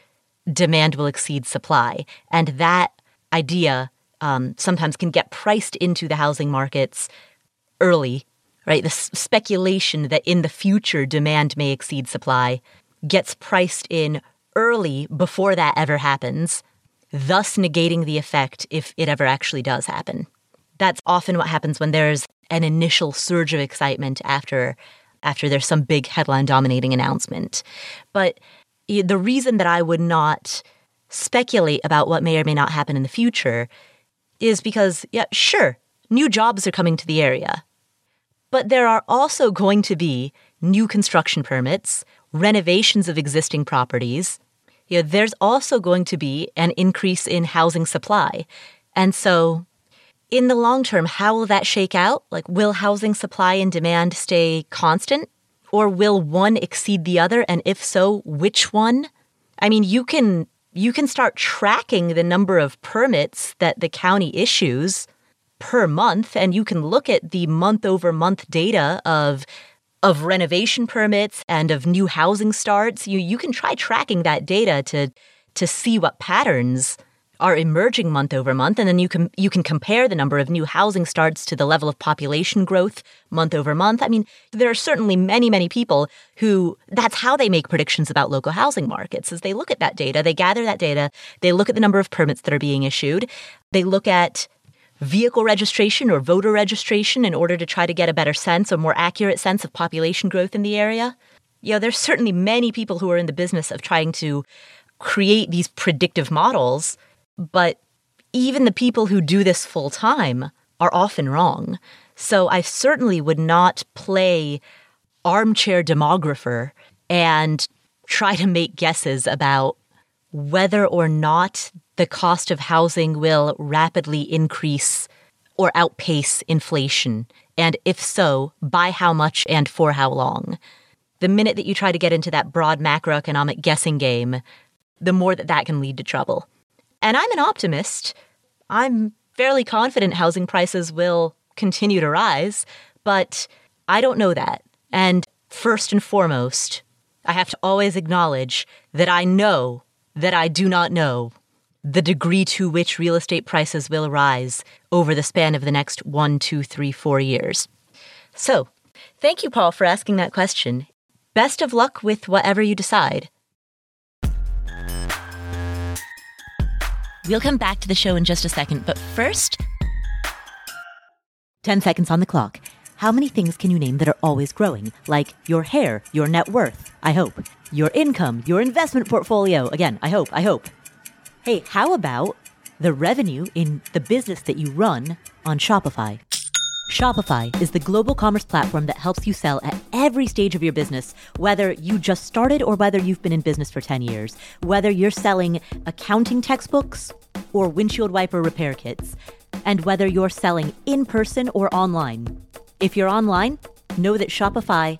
demand will exceed supply. And that idea um, sometimes can get priced into the housing markets early, right? The s- speculation that in the future demand may exceed supply gets priced in early before that ever happens, thus negating the effect if it ever actually does happen. That's often what happens when there's an initial surge of excitement after after there's some big headline dominating announcement. But the reason that I would not speculate about what may or may not happen in the future is because, yeah, sure, new jobs are coming to the area. But there are also going to be new construction permits, renovations of existing properties. You know, there's also going to be an increase in housing supply. And so, in the long term, how will that shake out? Like, will housing supply and demand stay constant? Or will one exceed the other? And if so, which one? I mean, you can you can start tracking the number of permits that the county issues per month and you can look at the month over month data of of renovation permits and of new housing starts you you can try tracking that data to to see what patterns are emerging month over month and then you can you can compare the number of new housing starts to the level of population growth month over month. I mean there are certainly many many people who that's how they make predictions about local housing markets as they look at that data they gather that data they look at the number of permits that are being issued they look at vehicle registration or voter registration in order to try to get a better sense or more accurate sense of population growth in the area. You know there's certainly many people who are in the business of trying to create these predictive models but even the people who do this full time are often wrong. So I certainly would not play armchair demographer and try to make guesses about whether or not the cost of housing will rapidly increase or outpace inflation, and if so, by how much and for how long. The minute that you try to get into that broad macroeconomic guessing game, the more that that can lead to trouble. And I'm an optimist. I'm fairly confident housing prices will continue to rise, but I don't know that. And first and foremost, I have to always acknowledge that I know that I do not know the degree to which real estate prices will rise over the span of the next one, two, three, four years. So, thank you, Paul, for asking that question. Best of luck with whatever you decide. We'll come back to the show in just a second, but first, 10 seconds on the clock. How many things can you name that are always growing? Like your hair, your net worth, I hope. Your income, your investment portfolio. Again, I hope, I hope. Hey, how about the revenue in the business that you run on Shopify? Shopify is the global commerce platform that helps you sell at every stage of your business, whether you just started or whether you've been in business for 10 years, whether you're selling accounting textbooks or windshield wiper repair kits, and whether you're selling in person or online. If you're online, know that Shopify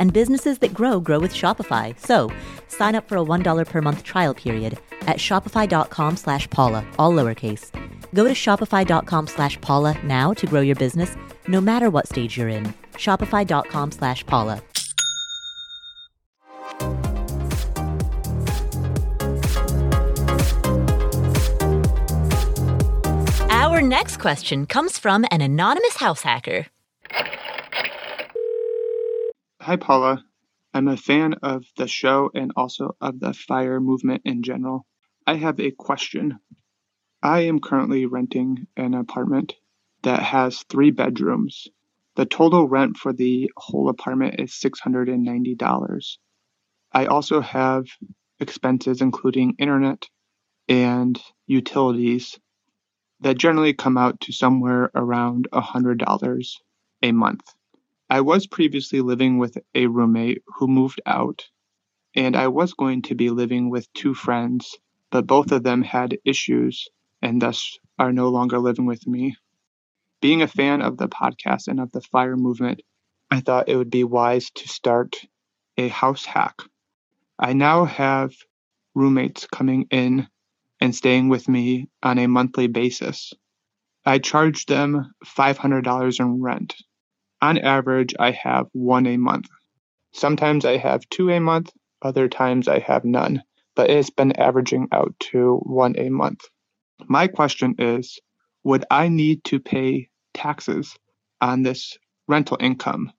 And businesses that grow, grow with Shopify. So sign up for a $1 per month trial period at shopify.com slash Paula, all lowercase. Go to shopify.com slash Paula now to grow your business, no matter what stage you're in. Shopify.com slash Paula. Our next question comes from an anonymous house hacker. Hi, Paula. I'm a fan of the show and also of the fire movement in general. I have a question. I am currently renting an apartment that has three bedrooms. The total rent for the whole apartment is $690. I also have expenses including internet and utilities that generally come out to somewhere around $100 a month. I was previously living with a roommate who moved out, and I was going to be living with two friends, but both of them had issues and thus are no longer living with me. Being a fan of the podcast and of the fire movement, I thought it would be wise to start a house hack. I now have roommates coming in and staying with me on a monthly basis. I charge them $500 in rent. On average, I have one a month. Sometimes I have two a month, other times I have none, but it's been averaging out to one a month. My question is Would I need to pay taxes on this rental income?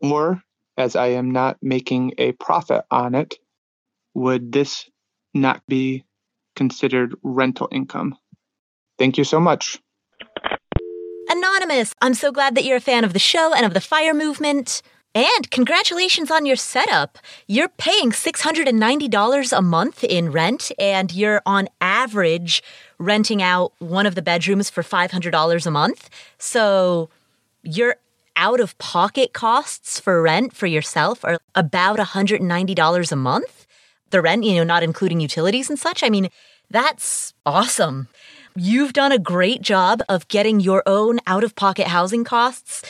Or, as I am not making a profit on it, would this not be considered rental income. Thank you so much. I'm so glad that you're a fan of the show and of the fire movement. And congratulations on your setup. You're paying $690 a month in rent, and you're on average renting out one of the bedrooms for $500 a month. So your out of pocket costs for rent for yourself are about $190 a month the rent, you know, not including utilities and such. I mean, that's awesome. You've done a great job of getting your own out of pocket housing costs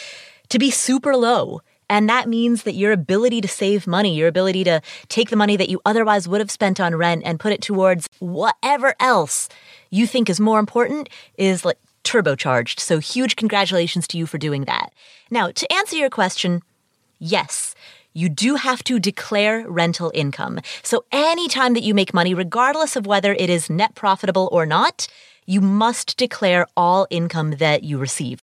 to be super low. And that means that your ability to save money, your ability to take the money that you otherwise would have spent on rent and put it towards whatever else you think is more important is like turbocharged. So huge congratulations to you for doing that. Now, to answer your question, yes, you do have to declare rental income. So anytime that you make money, regardless of whether it is net profitable or not, you must declare all income that you receive.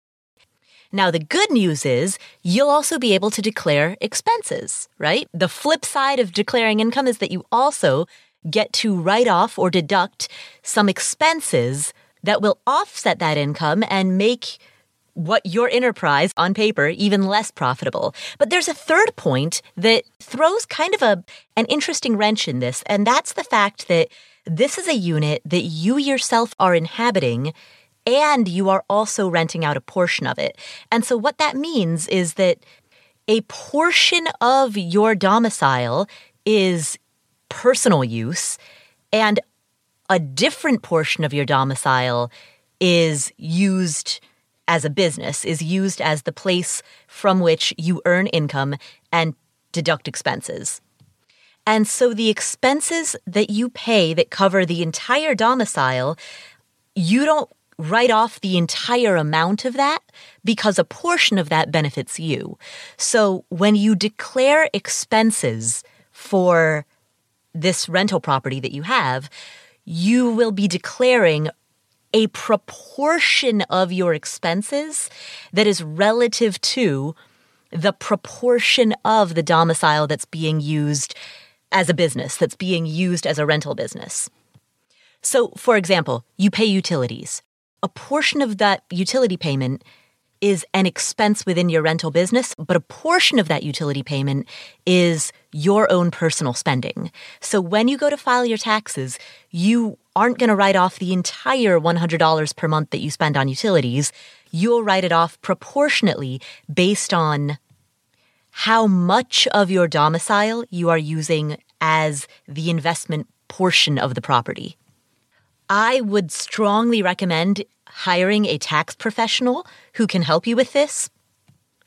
Now, the good news is you'll also be able to declare expenses, right? The flip side of declaring income is that you also get to write off or deduct some expenses that will offset that income and make what your enterprise on paper even less profitable. But there's a third point that throws kind of a an interesting wrench in this, and that's the fact that this is a unit that you yourself are inhabiting and you are also renting out a portion of it. And so what that means is that a portion of your domicile is personal use and a different portion of your domicile is used as a business, is used as the place from which you earn income and deduct expenses. And so the expenses that you pay that cover the entire domicile, you don't write off the entire amount of that because a portion of that benefits you. So when you declare expenses for this rental property that you have, you will be declaring a proportion of your expenses that is relative to the proportion of the domicile that's being used as a business, that's being used as a rental business. So, for example, you pay utilities a portion of that utility payment is an expense within your rental business, but a portion of that utility payment is your own personal spending. So when you go to file your taxes, you aren't going to write off the entire $100 per month that you spend on utilities. You'll write it off proportionately based on how much of your domicile you are using as the investment portion of the property. I would strongly recommend hiring a tax professional who can help you with this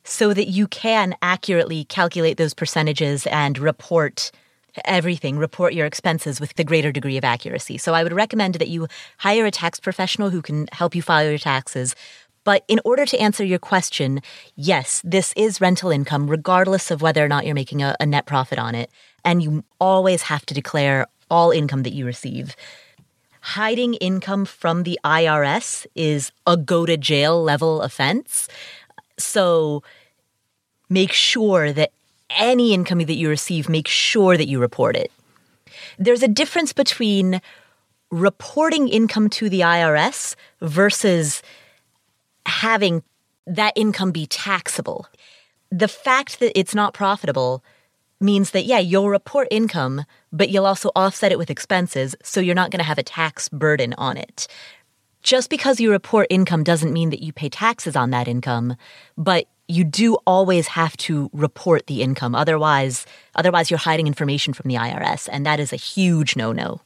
so that you can accurately calculate those percentages and report everything, report your expenses with the greater degree of accuracy. So I would recommend that you hire a tax professional who can help you file your taxes. But in order to answer your question, yes, this is rental income, regardless of whether or not you're making a, a net profit on it. And you always have to declare all income that you receive hiding income from the IRS is a go to jail level offense. So make sure that any income that you receive, make sure that you report it. There's a difference between reporting income to the IRS versus having that income be taxable. The fact that it's not profitable means that, yeah, you'll report income, but you'll also offset it with expenses, so you're not going to have a tax burden on it. Just because you report income doesn't mean that you pay taxes on that income, but you do always have to report the income. Otherwise, otherwise you're hiding information from the IRS, and that is a huge no-no.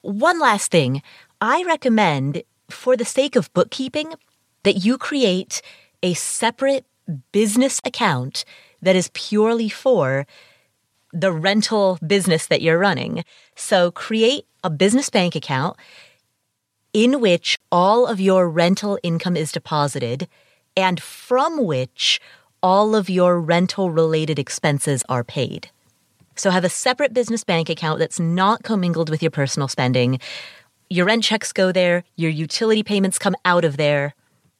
One last thing, I recommend for the sake of bookkeeping that you create a separate business account that is purely for the rental business that you're running. So create a business bank account in which all of your rental income is deposited and from which all of your rental related expenses are paid. So have a separate business bank account that's not commingled with your personal spending. Your rent checks go there, your utility payments come out of there.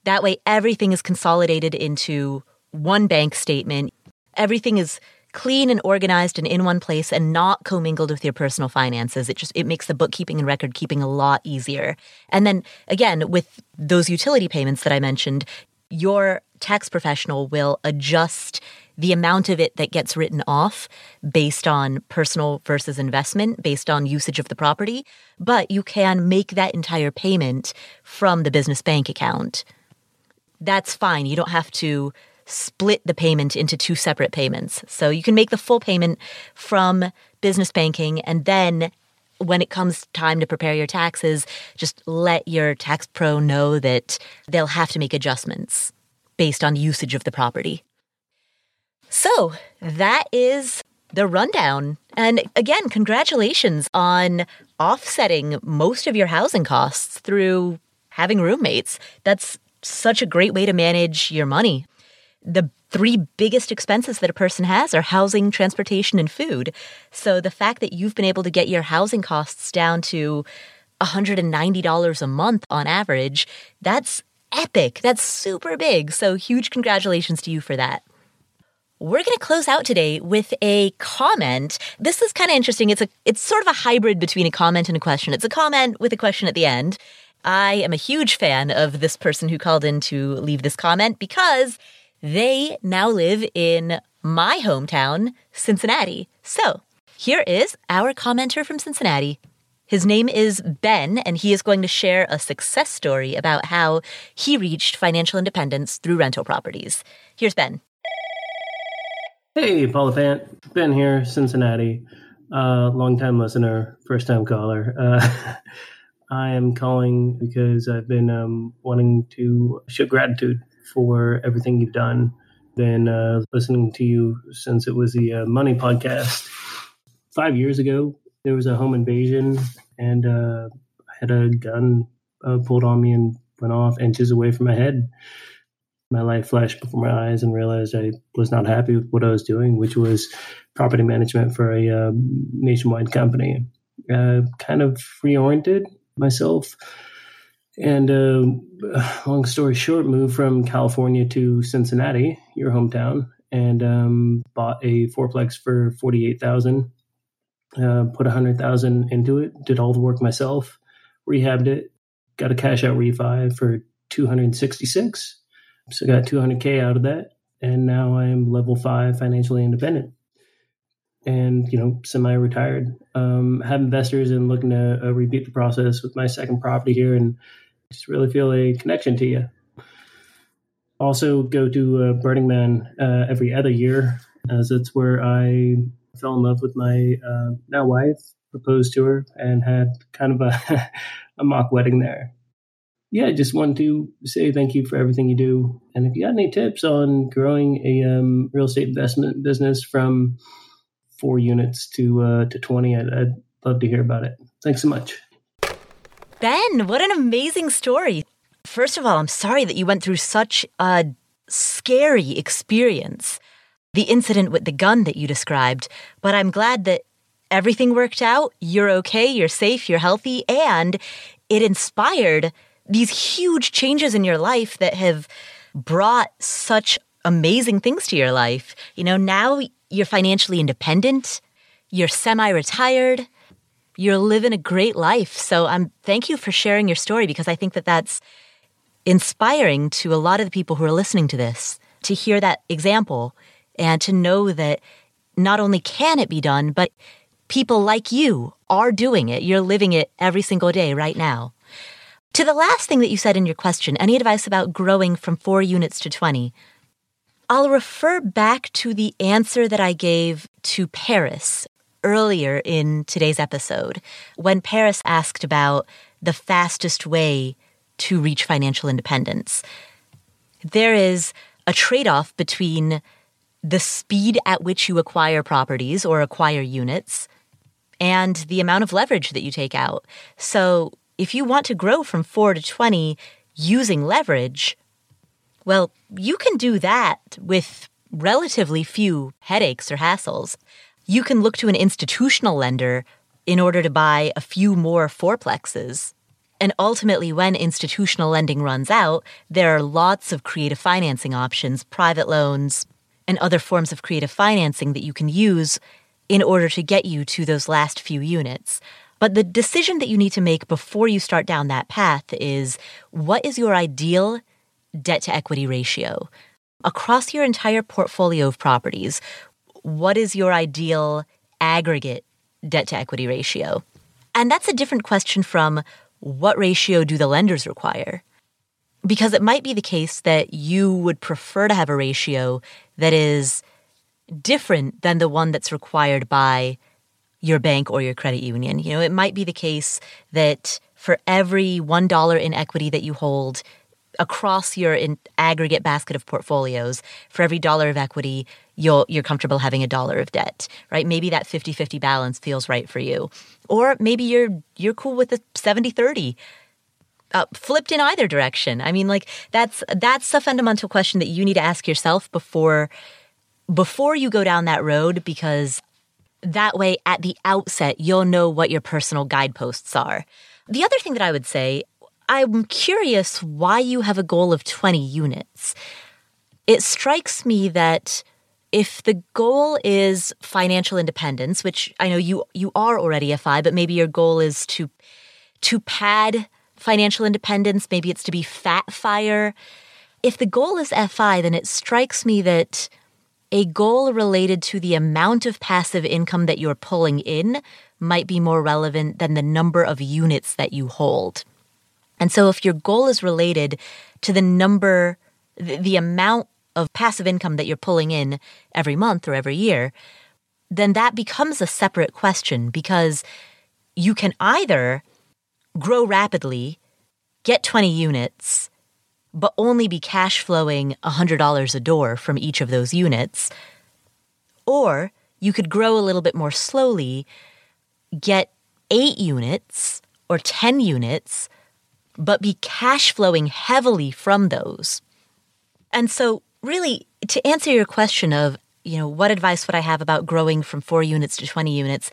That way, everything is consolidated into one bank statement. Everything is clean and organized and in one place and not commingled with your personal finances. It just it makes the bookkeeping and record keeping a lot easier. And then again, with those utility payments that I mentioned, your tax professional will adjust the amount of it that gets written off based on personal versus investment, based on usage of the property, but you can make that entire payment from the business bank account. That's fine. You don't have to split the payment into two separate payments. So you can make the full payment from business banking and then when it comes time to prepare your taxes, just let your tax pro know that they'll have to make adjustments based on usage of the property. So that is the rundown. And again, congratulations on offsetting most of your housing costs through having roommates. That's such a great way to manage your money. The three biggest expenses that a person has are housing, transportation, and food. So the fact that you've been able to get your housing costs down to $190 a month on average, that's epic. That's super big. So huge congratulations to you for that. We're going to close out today with a comment. This is kind of interesting. It's a it's sort of a hybrid between a comment and a question. It's a comment with a question at the end. I am a huge fan of this person who called in to leave this comment because they now live in my hometown, Cincinnati. So, here is our commenter from Cincinnati. His name is Ben, and he is going to share a success story about how he reached financial independence through rental properties. Here's Ben. Hey, Paula Pant. Ben here, Cincinnati. Uh, long time listener, first time caller. Uh, I am calling because I've been um, wanting to show gratitude for everything you've done. Been uh, listening to you since it was the uh, Money podcast. Five years ago, there was a home invasion, and uh, I had a gun uh, pulled on me and went off inches away from my head. My life flashed before my eyes, and realized I was not happy with what I was doing, which was property management for a uh, nationwide company. Uh, kind of reoriented myself. And uh, long story short, moved from California to Cincinnati, your hometown, and um, bought a fourplex for forty eight thousand. Uh, put a hundred thousand into it. Did all the work myself. Rehabbed it. Got a cash out refi for two hundred sixty six. So got two hundred k out of that, and now I'm level five financially independent and you know semi-retired. Um, have investors and looking to uh, repeat the process with my second property here and just really feel a connection to you also go to uh, burning man uh, every other year as it's where i fell in love with my uh, now wife proposed to her and had kind of a, a mock wedding there. Yeah just wanted to say thank you for everything you do. And if you got any tips on growing a um, real estate investment business from four units to uh, to 20 I'd, I'd love to hear about it. Thanks so much. Ben what an amazing story. First of all i'm sorry that you went through such a scary experience the incident with the gun that you described but i'm glad that everything worked out. You're okay you're safe you're healthy and it inspired these huge changes in your life that have brought such amazing things to your life. You know, now you're financially independent, you're semi retired, you're living a great life. So I'm thank you for sharing your story because I think that that's inspiring to a lot of the people who are listening to this to hear that example and to know that not only can it be done, but people like you are doing it. You're living it every single day right now. To the last thing that you said in your question, any advice about growing from four units to 20? I'll refer back to the answer that I gave to Paris earlier in today's episode when Paris asked about the fastest way to reach financial independence. There is a trade off between the speed at which you acquire properties or acquire units and the amount of leverage that you take out. So, if you want to grow from 4 to 20 using leverage, well, you can do that with relatively few headaches or hassles. You can look to an institutional lender in order to buy a few more fourplexes. And ultimately, when institutional lending runs out, there are lots of creative financing options, private loans, and other forms of creative financing that you can use in order to get you to those last few units. But the decision that you need to make before you start down that path is what is your ideal debt to equity ratio. Across your entire portfolio of properties, what is your ideal aggregate debt to equity ratio? And that's a different question from what ratio do the lenders require? Because it might be the case that you would prefer to have a ratio that is different than the one that's required by your bank or your credit union. You know, it might be the case that for every $1 in equity that you hold, across your in aggregate basket of portfolios, for every dollar of equity, you'll, you're comfortable having a dollar of debt, right? Maybe that 50-50 balance feels right for you. Or maybe you're you're cool with a 70-30. Uh, flipped in either direction. I mean, like that's that's a fundamental question that you need to ask yourself before before you go down that road, because that way, at the outset, you'll know what your personal guideposts are. The other thing that I would say, I'm curious why you have a goal of 20 units. It strikes me that if the goal is financial independence, which I know you you are already a FI, but maybe your goal is to to pad financial independence, maybe it's to be fat fire. If the goal is FI, then it strikes me that a goal related to the amount of passive income that you're pulling in might be more relevant than the number of units that you hold. And so if your goal is related to the number, the amount of passive income that you're pulling in every month or every year, then that becomes a separate question because you can either grow rapidly, get 20 units, but only be cash flowing $100 a door from each of those units. Or you could grow a little bit more slowly, get eight units or 10 units, but be cash flowing heavily from those. And so, really, to answer your question of, you know, what advice would I have about growing from four units to 20 units?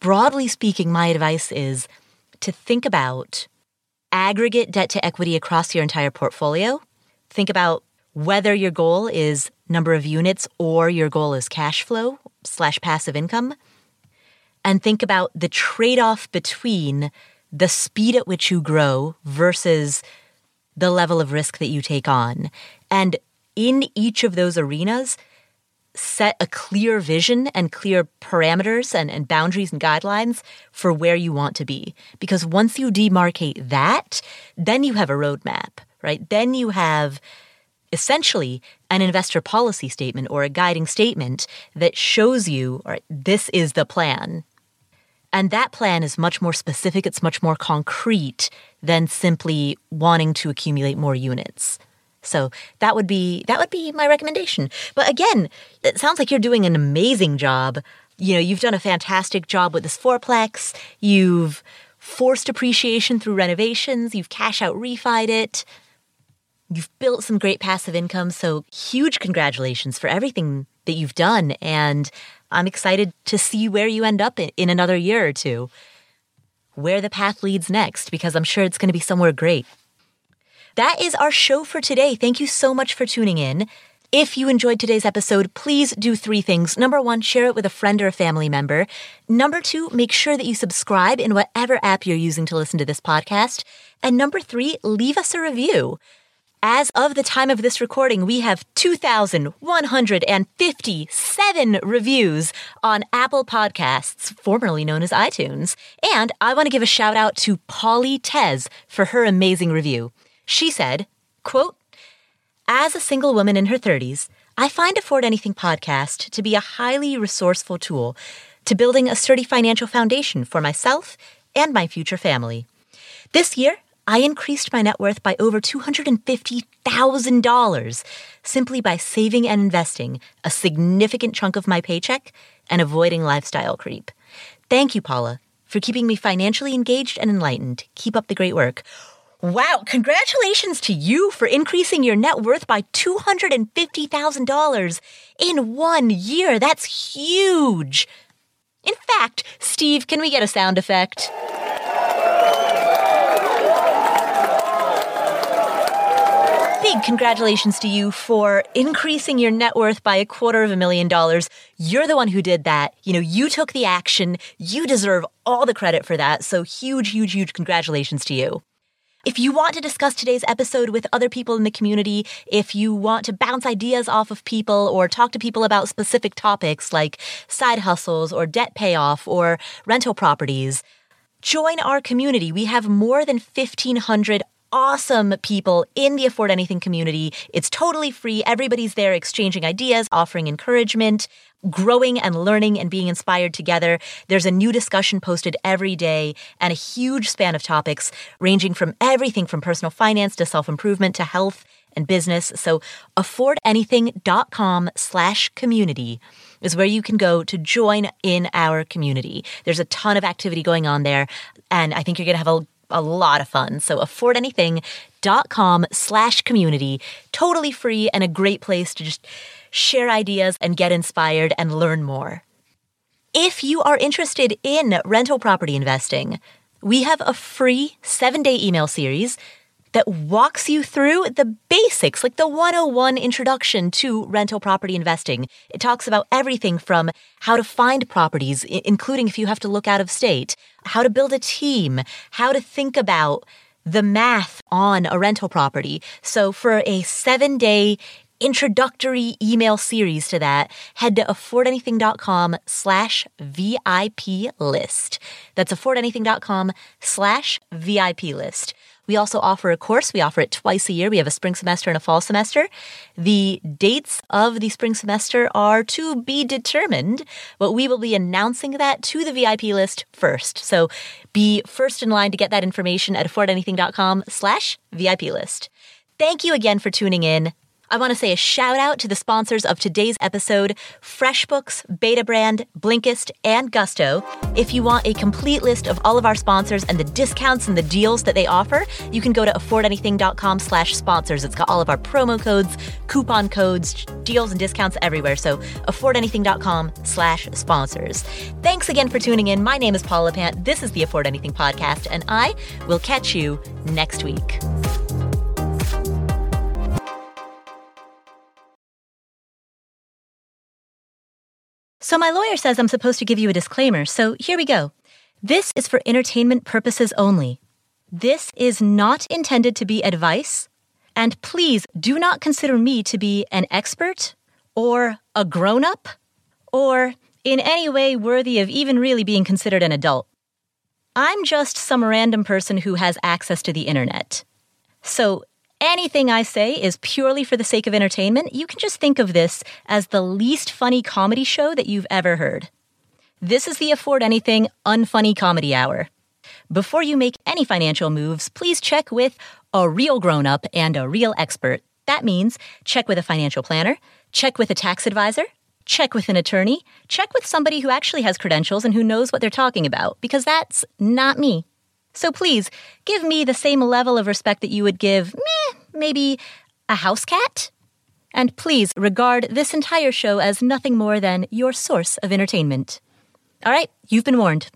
Broadly speaking, my advice is to think about aggregate debt to equity across your entire portfolio. Think about whether your goal is number of units or your goal is cash flow slash passive income. And think about the trade off between the speed at which you grow versus the level of risk that you take on. And in each of those arenas, set a clear vision and clear parameters and, and boundaries and guidelines for where you want to be. Because once you demarcate that, then you have a roadmap, right? Then you have essentially an investor policy statement or a guiding statement that shows you, all right, this is the plan. And that plan is much more specific, it's much more concrete than simply wanting to accumulate more units. So that would be that would be my recommendation. But again, it sounds like you're doing an amazing job. You know, you've done a fantastic job with this fourplex. You've forced appreciation through renovations. You've cash out refied it. You've built some great passive income. So huge congratulations for everything that you've done. And I'm excited to see where you end up in, in another year or two, where the path leads next, because I'm sure it's going to be somewhere great. That is our show for today. Thank you so much for tuning in. If you enjoyed today's episode, please do three things. Number one, share it with a friend or a family member. Number two, make sure that you subscribe in whatever app you're using to listen to this podcast. And number three, leave us a review. As of the time of this recording, we have 2,157 reviews on Apple Podcasts, formerly known as iTunes. And I want to give a shout out to Polly Tez for her amazing review. She said, quote, As a single woman in her 30s, I find Afford Anything podcast to be a highly resourceful tool to building a sturdy financial foundation for myself and my future family. This year, I increased my net worth by over $250,000 simply by saving and investing a significant chunk of my paycheck and avoiding lifestyle creep. Thank you, Paula, for keeping me financially engaged and enlightened. Keep up the great work. Wow, congratulations to you for increasing your net worth by $250,000 in one year. That's huge. In fact, Steve, can we get a sound effect? Big congratulations to you for increasing your net worth by a quarter of a million dollars. You're the one who did that. You know, you took the action. You deserve all the credit for that. So huge, huge, huge congratulations to you. If you want to discuss today's episode with other people in the community, if you want to bounce ideas off of people or talk to people about specific topics like side hustles or debt payoff or rental properties, join our community. We have more than 1,500 awesome people in the Afford Anything community. It's totally free. Everybody's there exchanging ideas, offering encouragement, growing and learning and being inspired together. There's a new discussion posted every day and a huge span of topics ranging from everything from personal finance to self improvement to health and business. So affordanything.com slash community is where you can go to join in our community. There's a ton of activity going on there, and I think you're going to have a a lot of fun. So affordanything.com slash community, totally free and a great place to just share ideas and get inspired and learn more. If you are interested in rental property investing, we have a free seven day email series that walks you through the basics, like the 101 introduction to rental property investing. It talks about everything from how to find properties, including if you have to look out of state, how to build a team, how to think about the math on a rental property. So for a seven day introductory email series to that, head to affordanything.com slash VIP list. That's affordanything.com slash VIP list. We also offer a course. We offer it twice a year. We have a spring semester and a fall semester. The dates of the spring semester are to be determined, but we will be announcing that to the VIP list first. So be first in line to get that information at affordanything.com slash VIP list. Thank you again for tuning in. I want to say a shout out to the sponsors of today's episode FreshBooks, Betabrand, Blinkist, and Gusto. If you want a complete list of all of our sponsors and the discounts and the deals that they offer, you can go to affordanything.com slash sponsors. It's got all of our promo codes, coupon codes, deals and discounts everywhere. So affordanything.com slash sponsors. Thanks again for tuning in. My name is Paula Pant. This is the Afford Anything podcast, and I will catch you next week. So my lawyer says I'm supposed to give you a disclaimer, so here we go. This is for entertainment purposes only. This is not intended to be advice, and please do not consider me to be an expert or a grown up or in any way worthy of even really being considered an adult. I'm just some random person who has access to the internet. So anything I say is purely for the sake of entertainment, you can just think of this as the least funny comedy show that you've ever heard. This is the Afford Anything Unfunny Comedy Hour. Before you make any financial moves, please check with a real grown up and a real expert. That means check with a financial planner, check with a tax advisor, check with an attorney, check with somebody who actually has credentials and who knows what they're talking about, because that's not me. So please give me the same level of respect that you would give, meh, maybe a house cat. And please regard this entire show as nothing more than your source of entertainment. All right, you've been warned.